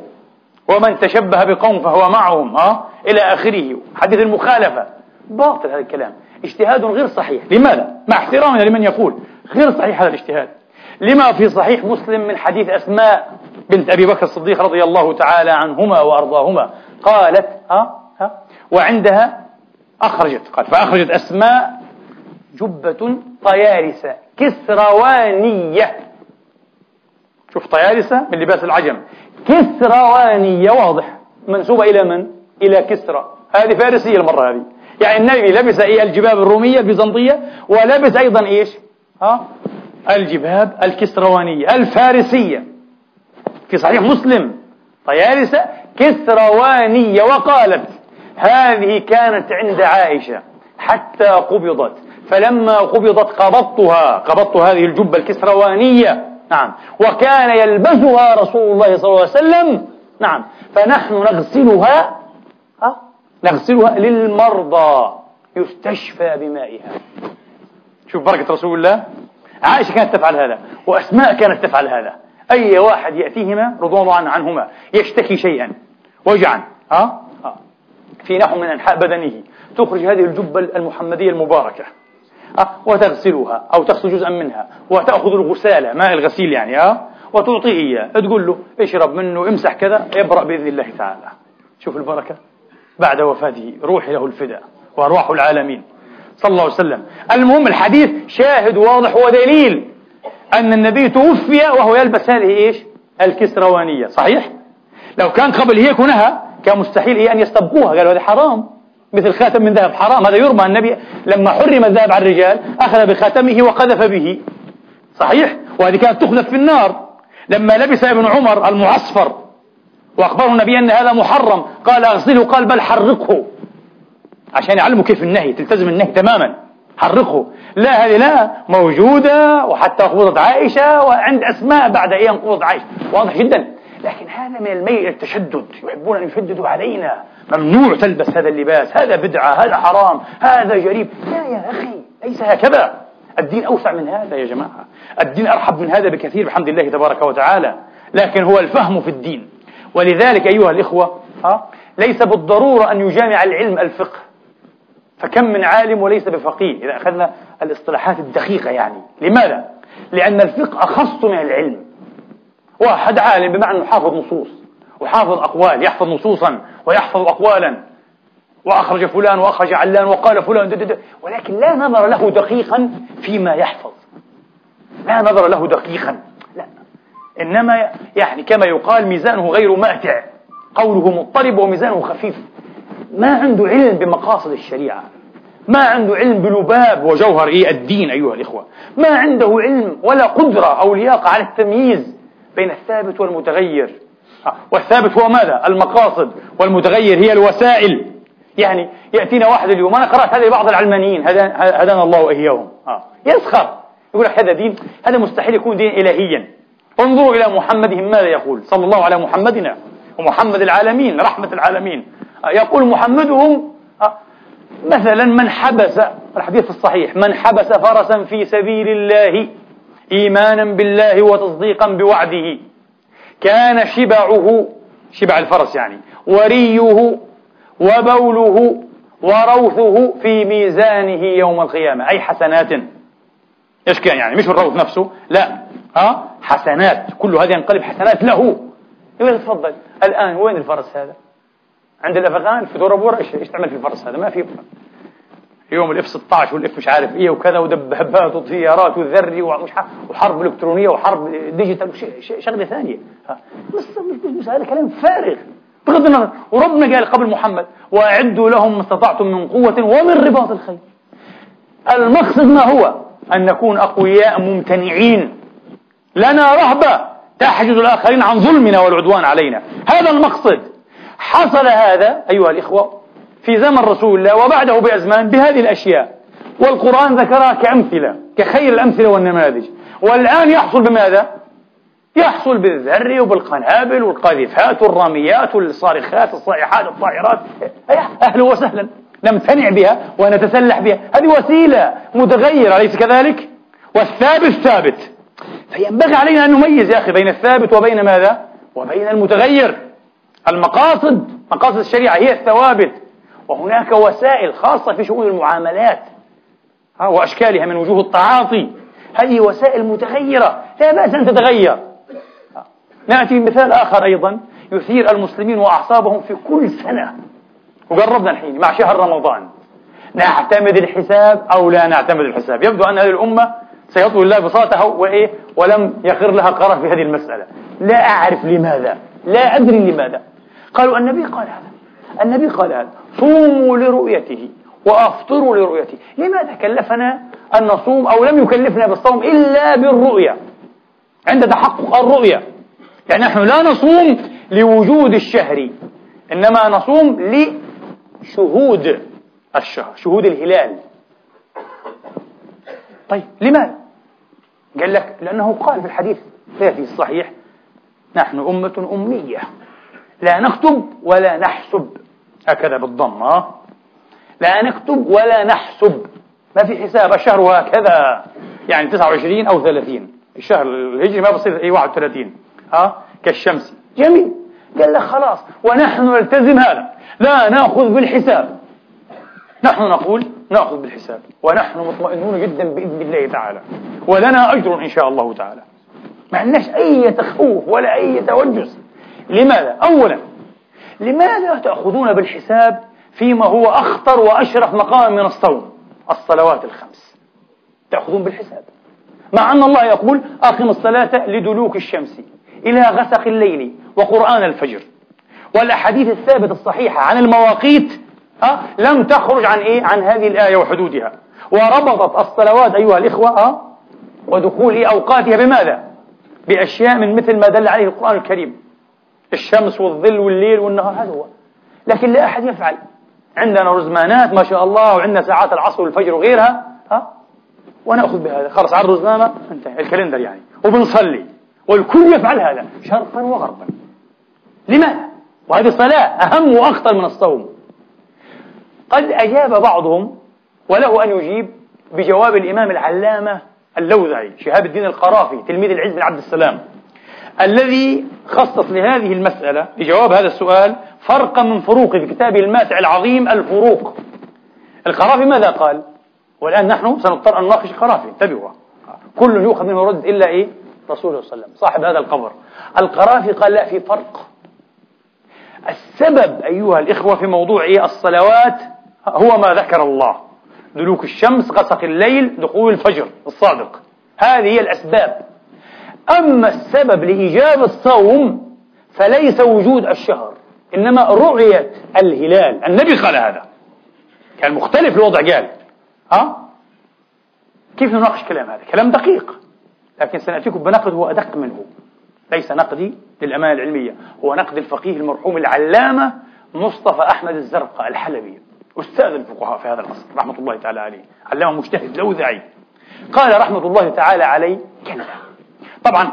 ومن تشبه بقوم فهو معهم ها؟ إلى آخره. حديث المخالفة. باطل هذا الكلام. اجتهاد غير صحيح. لماذا؟ مع احترامنا لمن يقول. غير صحيح هذا الاجتهاد. لما في صحيح مسلم من حديث أسماء بنت أبي بكر الصديق رضي الله تعالى عنهما وأرضاهما. قالت ها ها وعندها أخرجت قال فأخرجت أسماء جبة طيارسة كسروانية. شوف طيارسة من لباس العجم. كسروانية واضح. منسوبة إلى من؟ إلى كسرى. هذه فارسية المرة هذه. يعني النبي لبس إيه؟ الجباب الرومية البيزنطية ولبس أيضا إيش؟ ها؟ الجباب الكسروانية الفارسية. في صحيح مسلم طيارسة كسروانية وقالت هذه كانت عند عائشة حتى قبضت. فلما قبضت قبضتها قبضت هذه الجبة الكسروانية نعم وكان يلبسها رسول الله صلى الله عليه وسلم نعم فنحن نغسلها ها؟ نغسلها للمرضى يستشفى بمائها. شوف بركة رسول الله عائشة كانت تفعل هذا وأسماء كانت تفعل هذا. أي واحد يأتيهما رضوان الله عنهما يشتكي شيئا وجعا ها؟ في نحو من أنحاء بدنه. تخرج هذه الجبة المحمدية المباركة. أه؟ وتغسلها أو تغسل جزءا منها. وتأخذ الغسالة. ماء الغسيل يعني؟ أه؟ وتعطيه إياه. تقول له اشرب منه امسح كذا يبرأ بإذن الله تعالى. شوف البركة. بعد وفاته روحي له الفداء. وأرواح العالمين. صلى الله عليه وسلم. المهم الحديث شاهد واضح ودليل أن النبي توفي وهو يلبس هذه إيش؟ الكسروانية. صحيح؟ لو كان قبل هيك ونهى كان مستحيل هي أن يستبقوها. قالوا هذا حرام. مثل خاتم من ذهب حرام. هذا يرمى. النبي لما حرم الذهب على الرجال أخذ بخاتمه وقذف به. صحيح؟ وهذه كانت تقذف في النار. لما لبس ابن عمر المعصفر وأخبره النبي أن هذا محرم قال أغسله. قال بل حرقه. عشان يعلموا كيف النهي تلتزم النهي تماما. حرقه. لا هذه لا موجودة. وحتى قبضت عائشة. وعند أسماء بعد أيام قبضت عائشة. واضح جدا. لكن هذا من الميل التشدد. يحبون أن يشددوا علينا. ممنوع تلبس هذا اللباس. هذا بدعة. هذا حرام. هذا جريب لا يا أخي. ليس هكذا. الدين أوسع من هذا يا جماعة. الدين أرحب من هذا بكثير بحمد الله تبارك وتعالى. لكن هو الفهم في الدين. ولذلك أيها الإخوة ليس بالضرورة أن يجامع العلم الفقه. فكم من عالم وليس بفقيه. إذا أخذنا الاصطلاحات الدقيقة يعني. لماذا؟ لأن الفقه أخص من العلم. واحد عالم بمعنى حافظ نصوص وحافظ أقوال يحفظ نصوصا ويحفظ أقوالا. وأخرج فلان وأخرج علان وقال فلان دد دد ولكن لا نظر له دقيقا فيما يحفظ. لا نظر له دقيقا لا. إنما يعني كما يقال ميزانه غير ماتع قوله مضطرب وميزانه خفيف. ما عنده علم بمقاصد الشريعة ما عنده علم بلباب وجوهر إيه الدين أيها الإخوة. ما عنده علم ولا قدرة أو لياقة على التمييز بين الثابت والمتغير آه، والثابت هو ماذا؟ المقاصد والمتغير هي الوسائل يعني يأتينا واحد اليوم أنا قرأت هذه بعض العلمانيين هدانا الله وإياهم آه. يسخر يقول لك هذا دين هذا مستحيل يكون دين إلهيا انظروا إلى محمدهم ماذا يقول صلى الله على محمدنا ومحمد العالمين رحمة العالمين آه. يقول محمدهم. مثلا من حبس الحديث الصحيح من حبس فرسا في سبيل الله إيمانا بالله وتصديقا بوعده. كان شبعه شبع الفرس يعني وريه وبوله وروثه في ميزانه يوم القيامة. أي حسنات. إيش كان يعني؟ مش الروث نفسه لا. ها؟ حسنات. كل هذا ينقلب حسنات له. يقول تفضل. الآن وين الفرس هذا؟ عند الأفغان في دورة بورا إيش تعمل في الفرس هذا؟ ما في. يوم ال F 16 وال F مش عارف إيه وكذا ودبابات وطيارات وذري وحرب إلكترونية وحرب digital شغلة ثانية. بس مش هذا كلام فارغ. بغض النظر وربنا قال قبل محمد وأعدوا لهم ما استطعتم من قوة ومن رباط الخيل. المقصد ما هو؟ أن نكون أقوياء ممتنعين. لنا رهبة تحجز الآخرين عن ظلمنا والعدوان علينا. هذا المقصد. حصل هذا أيها الإخوة في زمن رسول الله وبعده بأزمان بهذه الأشياء. والقرآن ذكرها كأمثلة كخير الأمثلة والنماذج. والآن يحصل بماذا؟ يحصل بالذر وبالقنابل والقاذفات والراميات والصارخات الصائحات الطائرات أهلا وسهلا. نمتنع بها ونتسلح بها. هذه وسيلة متغيرة أليس كذلك؟ والثابت ثابت. فينبغي علينا أن نميز يا أخي بين الثابت وبين ماذا؟ وبين المتغير. المقاصد مقاصد الشريعة هي الثوابت. وهناك وسائل خاصة في شؤون المعاملات وأشكالها من وجوه التعاطي. هذه وسائل متغيرة لا بأس أن تتغير. نأتي بمثال آخر أيضا يثير المسلمين وأعصابهم في كل سنة. وقربنا الحين مع شهر رمضان. نعتمد الحساب أو لا نعتمد الحساب؟ يبدو أن هذه الأمة سيطوي الله بساطها وإيه؟ ولم يخر لها قرار في هذه المسألة. لا أعرف لماذا لا أدري لماذا. قالوا النبي قال هذا. النبي قال هذا صوموا لرؤيته وأفطروا لرؤيته. لماذا كلفنا أن نصوم أو لم يكلفنا بالصوم إلا بالرؤية؟ عند تحقق الرؤية. يعني نحن لا نصوم لوجود الشهر إنما نصوم لشهود الشهر شهود الهلال. طيب لماذا؟ قال لك لأنه قال في الحديث في الصحيح نحن أمة أمية لا نكتب ولا نحسب. هكذا بالضم لا نكتب ولا نحسب. ما في حساب الشهر هكذا. يعني 29 أو 30 الشهر الهجري ما بصير أي 31 ها؟ كالشمس. جميل. قال لك خلاص ونحن نلتزم هذا. لا نأخذ بالحساب. نحن نقول نأخذ بالحساب. ونحن مطمئنون جدا بإذن الله تعالى. ولنا أجر إن شاء الله تعالى. ما عندناش أي تخوف ولا أي توجس. لماذا؟ أولا لماذا تأخذون بالحساب فيما هو أخطر وأشرف مقام من الصوم الصلوات الخمس تأخذون بالحساب مع أن الله يقول أقم الصلاة لدلوك الشمس إلى غسق الليل وقرآن الفجر والأحاديث الثابتة الصحيحة عن المواقيت أه؟ لم تخرج عن إيه؟ عن هذه الآية وحدودها وربطت الصلوات أيها الإخوة أه؟ ودخول أوقاتها بماذا؟ بأشياء من مثل ما دل عليه القرآن الكريم الشمس والظل والليل والنهار هذا هو. لكن لا أحد يفعل. عندنا رزمانات ما شاء الله وعندنا ساعات العصر والفجر وغيرها. ها؟ ونأخذ بهذا. خلص على الرزمامة انتهى. الكالندر يعني. وبنصلي. والكل يفعل هذا. شرقا وغربا. لماذا؟ وهذه الصلاة أهم وأخطر من الصوم. قد أجاب بعضهم وله أن يجيب بجواب الإمام العلامة اللوذعي شهاب الدين القرافي تلميذ العز بن عبد السلام. الذي خصص لهذه المسألة لجواب هذا السؤال فرقا من فروق في كتابه الماتع العظيم الفروق. القرافي ماذا قال؟ والآن نحن سنضطر أن نناقش القرافي انتبهوا. كل يؤخذ منه رد إلا إيه؟ رسول صلى الله عليه وسلم. صاحب هذا القبر. القرافي قال لا في فرق. السبب أيها الإخوة في موضوع إيه؟ الصلوات هو ما ذكر الله. دلوك الشمس غسق الليل دخول الفجر الصادق. هذه هي الأسباب. أما السبب لإيجاب الصوم فليس وجود الشهر إنما رؤية الهلال. النبي قال هذا. كان مختلف الوضع قال ها؟ كيف نناقش كلام هذا؟ كلام دقيق. لكن سنأتيكم بنقد هو أدق منه. ليس نقدي للأمانة العلمية هو نقد الفقيه المرحوم العلامة مصطفى أحمد الزرقاء الحلبي أستاذ الفقهاء في هذا العصر رحمة الله تعالى عليه. علامة مجتهد لوذعي. قال رحمة الله تعالى عليه كلا. طبعا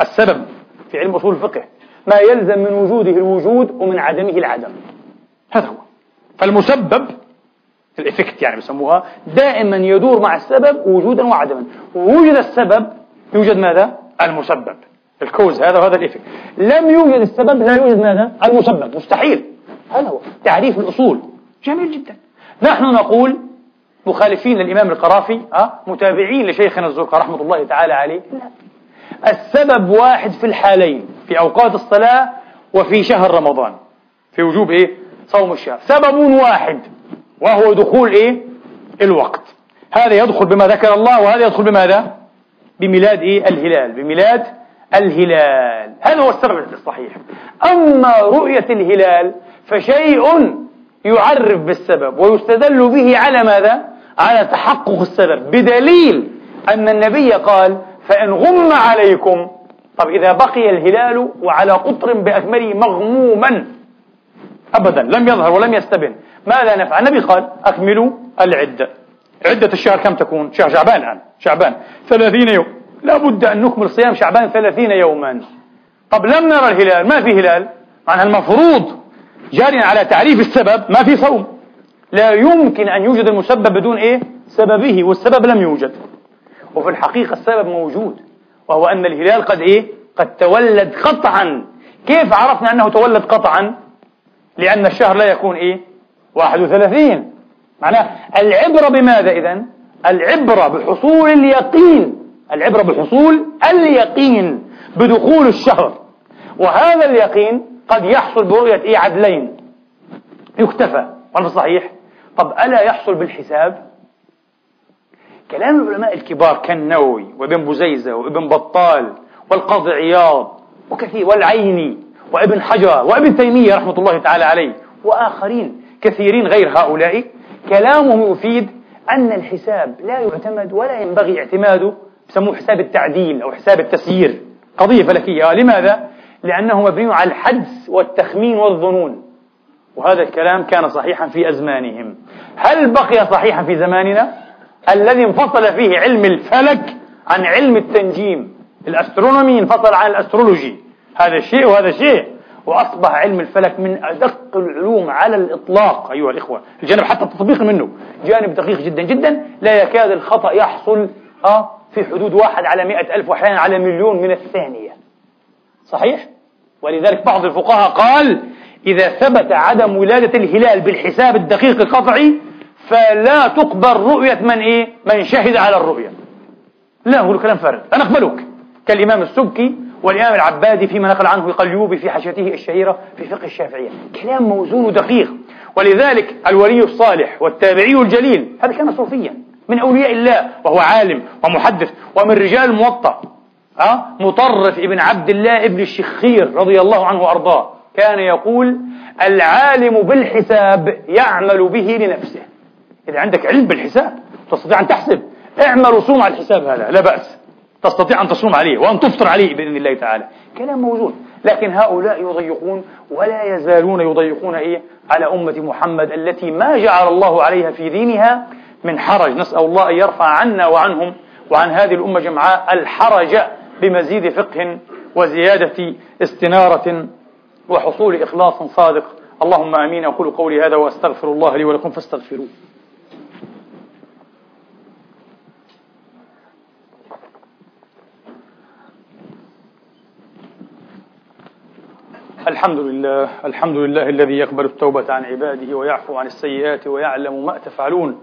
السبب في علم أصول الفقه ما يلزم من وجوده الوجود ومن عدمه العدم. هذا هو. فالمسبب ال effect يعني بسموها دائما يدور مع السبب وجودا وعدما. وجد السبب يوجد ماذا؟ المسبب. ال cause هذا وهذا ال effect. لم يوجد السبب لا يوجد ماذا؟ المسبب. مستحيل. هذا هو. تعريف الأصول. جميل جدا. نحن نقول مخالفين للإمام القرافي أه؟ متابعين لشيخنا الزرقاء رحمة الله تعالى عليه. لا. السبب واحد في الحالين في أوقات الصلاة وفي شهر رمضان في وجوب إيه؟ صوم الشهر سبب واحد وهو دخول إيه؟ الوقت هذا يدخل بما ذكر الله وهذا يدخل بماذا؟ بميلاد إيه؟ الهلال بميلاد الهلال هذا هو السبب الصحيح أما رؤية الهلال فشيء يعرف بالسبب ويستدل به على ماذا؟ على تحقق السبب بدليل أن النبي قال فإن غم عليكم طب إذا بقي الهلال وعلى قطر بأكمله مغموما أبدا لم يظهر ولم يستبن ماذا نفعل؟ النبي قال أكملوا العدة. عدة الشهر كم تكون؟ شهر شعبان الآن شعبان. ثلاثين يوم. لا بد أن نكمل صيام شعبان ثلاثين يوما. طب لم نرى الهلال ما في هلال؟ معنى المفروض جاريا على تعريف السبب ما في صوم. لا يمكن أن يوجد المسبب بدون إيه؟ سببه والسبب لم يوجد. وفي الحقيقة السبب موجود وهو أن الهلال قد إيه؟ قد تولد قطعا. كيف عرفنا أنه تولد قطعا؟ لأن الشهر لا يكون إيه؟ 31 معناه العبرة بماذا إذن؟ العبرة بحصول اليقين. العبرة بحصول اليقين بدخول الشهر. وهذا اليقين قد يحصل برؤية إيه؟ عدلين. يكتفى. ولا صحيح طب ألا يحصل بالحساب؟ كلام العلماء الكبار كالنووي وابن بزيزة وابن بطال والقاضي عياض وكثير والعيني وابن حجر وابن تيمية رحمة الله تعالى عليه وآخرين كثيرين غير هؤلاء كلامهم يفيد أن الحساب لا يعتمد ولا ينبغي اعتماده بسموه حساب التعديل أو حساب التسيير قضية فلكية لماذا؟ لأنه مبني على الحدس والتخمين والظنون وهذا الكلام كان صحيحا في أزمانهم هل بقي صحيحا في زماننا؟ الذي انفصل فيه علم الفلك عن علم التنجيم. الأسترونومي انفصل عن الأسترولوجي. هذا شيء وهذا شيء. وأصبح علم الفلك من أدق العلوم على الإطلاق أيها الإخوة. الجانب حتى التطبيق منه. جانب دقيق جدا جدا. لا يكاد الخطأ يحصل أه في حدود واحد على مئة ألف وأحيانا على مليون من الثانية. صحيح؟ ولذلك بعض الفقهاء قال إذا ثبت عدم ولادة الهلال بالحساب الدقيق القطعي فلا تقبل رؤية من إيه؟ من شهد على الرؤية. لا هو كلام فارغ. أنا أقبلك. كالإمام السبكي والإمام العبادي فيما نقل عنه قليوبي في حاشيته الشهيرة في فقه الشافعية. كلام موزون ودقيق. ولذلك الولي الصالح والتابعي الجليل هذا كان صوفيا من أولياء الله وهو عالم ومحدث ومن رجال الموطأ أه؟ مطرف ابن عبد الله ابن الشخير رضي الله عنه وأرضاه. كان يقول العالم بالحساب يعمل به لنفسه. إذا عندك علم بالحساب تستطيع أن تحسب. اعمل وصوم على الحساب هذا لا بأس. تستطيع أن تصوم عليه وأن تفطر عليه بإذن الله تعالى. كلام موجود. لكن هؤلاء يضيقون ولا يزالون يضيقون إيه؟ على أمة محمد التي ما جعل الله عليها في دينها من حرج. نسأل الله أن يرفع عنا وعنهم وعن هذه الأمة جمعاء الحرج بمزيد فقه وزيادة استنارة وحصول إخلاص صادق. اللهم آمين. أقول قولي هذا وأستغفر الله لي ولكم فاستغفروه. الحمد لله الحمد لله الذي يقبل التوبة عن عباده ويعفو عن السيئات ويعلم ما تفعلون.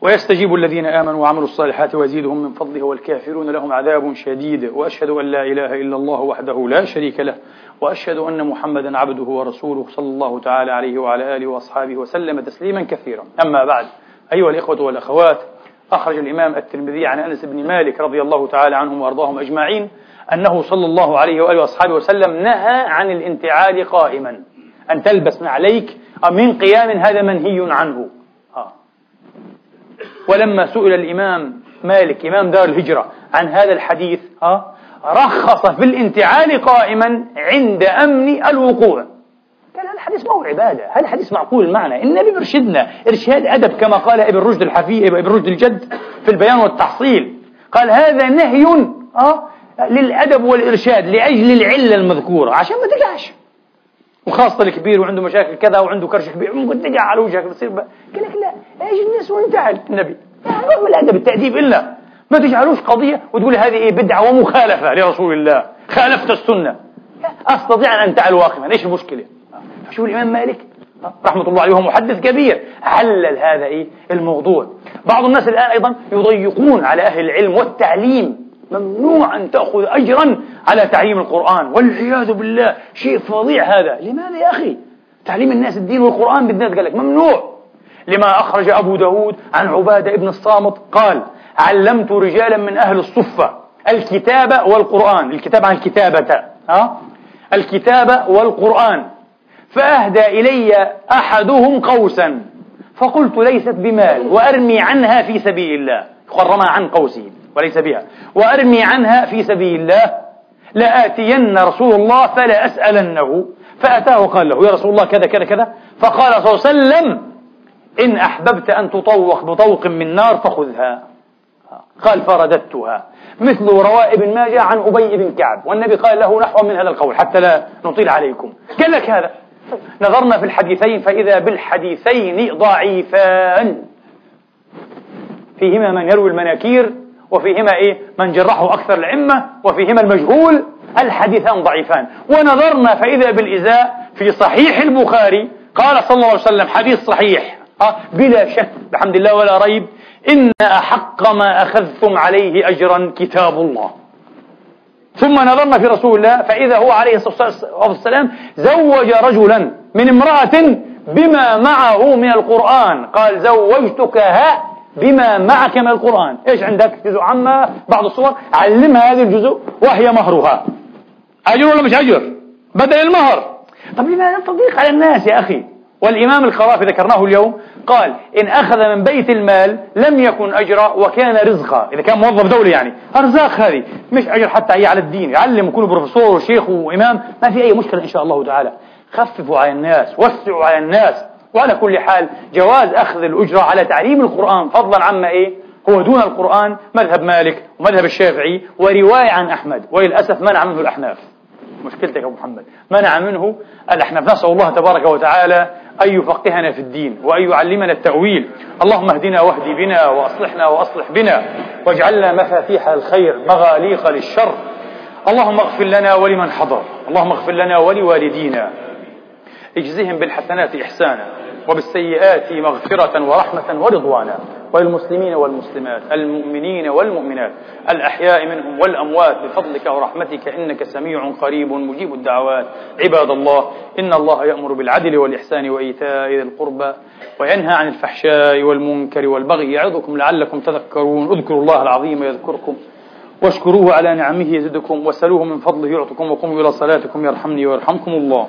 ويستجيب الذين آمنوا وعملوا الصالحات ويزيدهم من فضله والكافرون لهم عذاب شديد. وأشهد أن لا إله إلا الله وحده لا شريك له. وأشهد أن محمدا عبده ورسوله صلى الله تعالى عليه وعلى آله وأصحابه وسلم تسليما كثيرا. أما بعد أيها الإخوة والأخوات أخرج الإمام الترمذي عن أنس بن مالك رضي الله تعالى عنهم وأرضاهم أجمعين. أنه صلى الله عليه وآله وأصحابه وسلم نهى عن الانتعال قائما. أن تلبس عليك من قيام هذا منهي عنه. آه. ولما سئل الإمام مالك إمام دار الهجرة عن هذا الحديث آه رخص في الانتعال قائما عند أمن الوقوع. قال هذا الحديث ما هو عبادة هذا الحديث معقول المعنى النبي بيرشدنا إرشاد أدب كما قال إبن رشد الحفي إبن رشد الجد في البيان والتحصيل. قال هذا نهي آه للأدب والإرشاد لأجل العلة المذكورة. عشان ما تقعش. وخاصة الكبير وعنده مشاكل كذا وعنده كرش كبير. ممكن تقع على وجهك بتصير قال لك لا إيش الناس وانتعل النبي؟ ما من الأدب التأديب إلا. ما تجعلوش قضية وتقول هذه إيه بدعة ومخالفة لرسول الله. خالفت السنة. أستطيع أن أنتعل واقفا. إيش المشكلة؟ شوف الإمام مالك رحمة الله عليه محدث كبير. علل هذا إيه؟ الموضوع. بعض الناس الآن أيضا يضيقون على أهل العلم والتعليم. ممنوع أن تأخذ أجرا على تعليم القرآن. والعياذ بالله شيء فظيع هذا. لماذا يا أخي؟ تعليم الناس الدين والقرآن بالذات قال لك ممنوع. لما أخرج أبو داود عن عبادة ابن الصامت قال علمت رجالا من أهل الصفة الكتابة والقرآن. الكتابة عن الكتابة ها؟ الكتابة والقرآن. فأهدى إلي أحدهم قوسا فقلت ليست بمال وأرمي عنها في سبيل الله. قرمها عن قوسه. وليس بها. وأرمي عنها في سبيل الله. لآتين رسول الله فلا أسألنه فأتاه وقال له يا رسول الله كذا كذا كذا. فقال صلى الله عليه وسلم إن أحببت أن تطوق بطوق من نار فخذها. قال فرددتها. مثل رواء ابن ماجه عن أبي بن كعب. والنبي قال له نحو من هذا القول حتى لا نطيل عليكم. قال لك هذا. نظرنا في الحديثين فإذا بالحديثين ضعيفان. فيهما من يروي المناكير وفيهما إيه؟ من جرحه أكثر العمة وفيهما المجهول الحديثان ضعيفان. ونظرنا فإذا بالإزاء في صحيح البخاري قال صلى الله عليه وسلم حديث صحيح أه بلا شك بحمد الله ولا ريب إن أحق ما أخذتم عليه أجرا كتاب الله. ثم نظرنا في رسول الله فإذا هو عليه الصلاة والسلام زوج رجلا من امرأة بما معه من القرآن. قال زوجتكها بما معك من القرآن. إيش عندك؟ جزء عما بعض الصور. علمها هذه الجزء وهي مهرها. أجر ولا مش أجر؟ بدل المهر. طب لماذا تضيق على الناس يا أخي؟ والإمام الخرافي ذكرناه اليوم قال إن أخذ من بيت المال لم يكن أجرا وكان رزقا. إذا كان موظف دولي يعني. أرزاق هذه. مش أجر حتى هي على الدين. يعلم يكون بروفيسور وشيخ وإمام. ما في أي مشكلة إن شاء الله تعالى. خففوا على الناس وسعوا على الناس. وعلى كل حال جواز أخذ الأجرة على تعليم القرآن فضلا عما إيه؟ هو دون القرآن مذهب مالك ومذهب الشافعي ورواية عن أحمد وللأسف منع منه الأحناف. مشكلتك يا أبو محمد. منع منه الأحناف. نسأل الله تبارك وتعالى أن يفقهنا في الدين وأن يعلمنا التأويل. اللهم اهدنا واهد بنا وأصلحنا وأصلح بنا واجعلنا مفاتيح الخير مغاليق للشر. اللهم اغفر لنا ولمن حضر. اللهم اغفر لنا ولوالدينا. اجزهم بالحسنات إحسانا وبالسيئات مغفرة ورحمة ورضوانا وللمسلمين والمسلمات المؤمنين والمؤمنات الأحياء منهم والأموات بفضلك ورحمتك إنك سميع قريب مجيب الدعوات. عباد الله إن الله يأمر بالعدل والإحسان وإيتاء ذي القربى وينهى عن الفحشاء والمنكر والبغي يعظكم لعلكم تذكرون. اذكروا الله العظيم يذكركم واشكروه على نعمه يزدكم وسلوه من فضله يعطكم وقوموا إلى صلاتكم يرحمني ويرحمكم الله.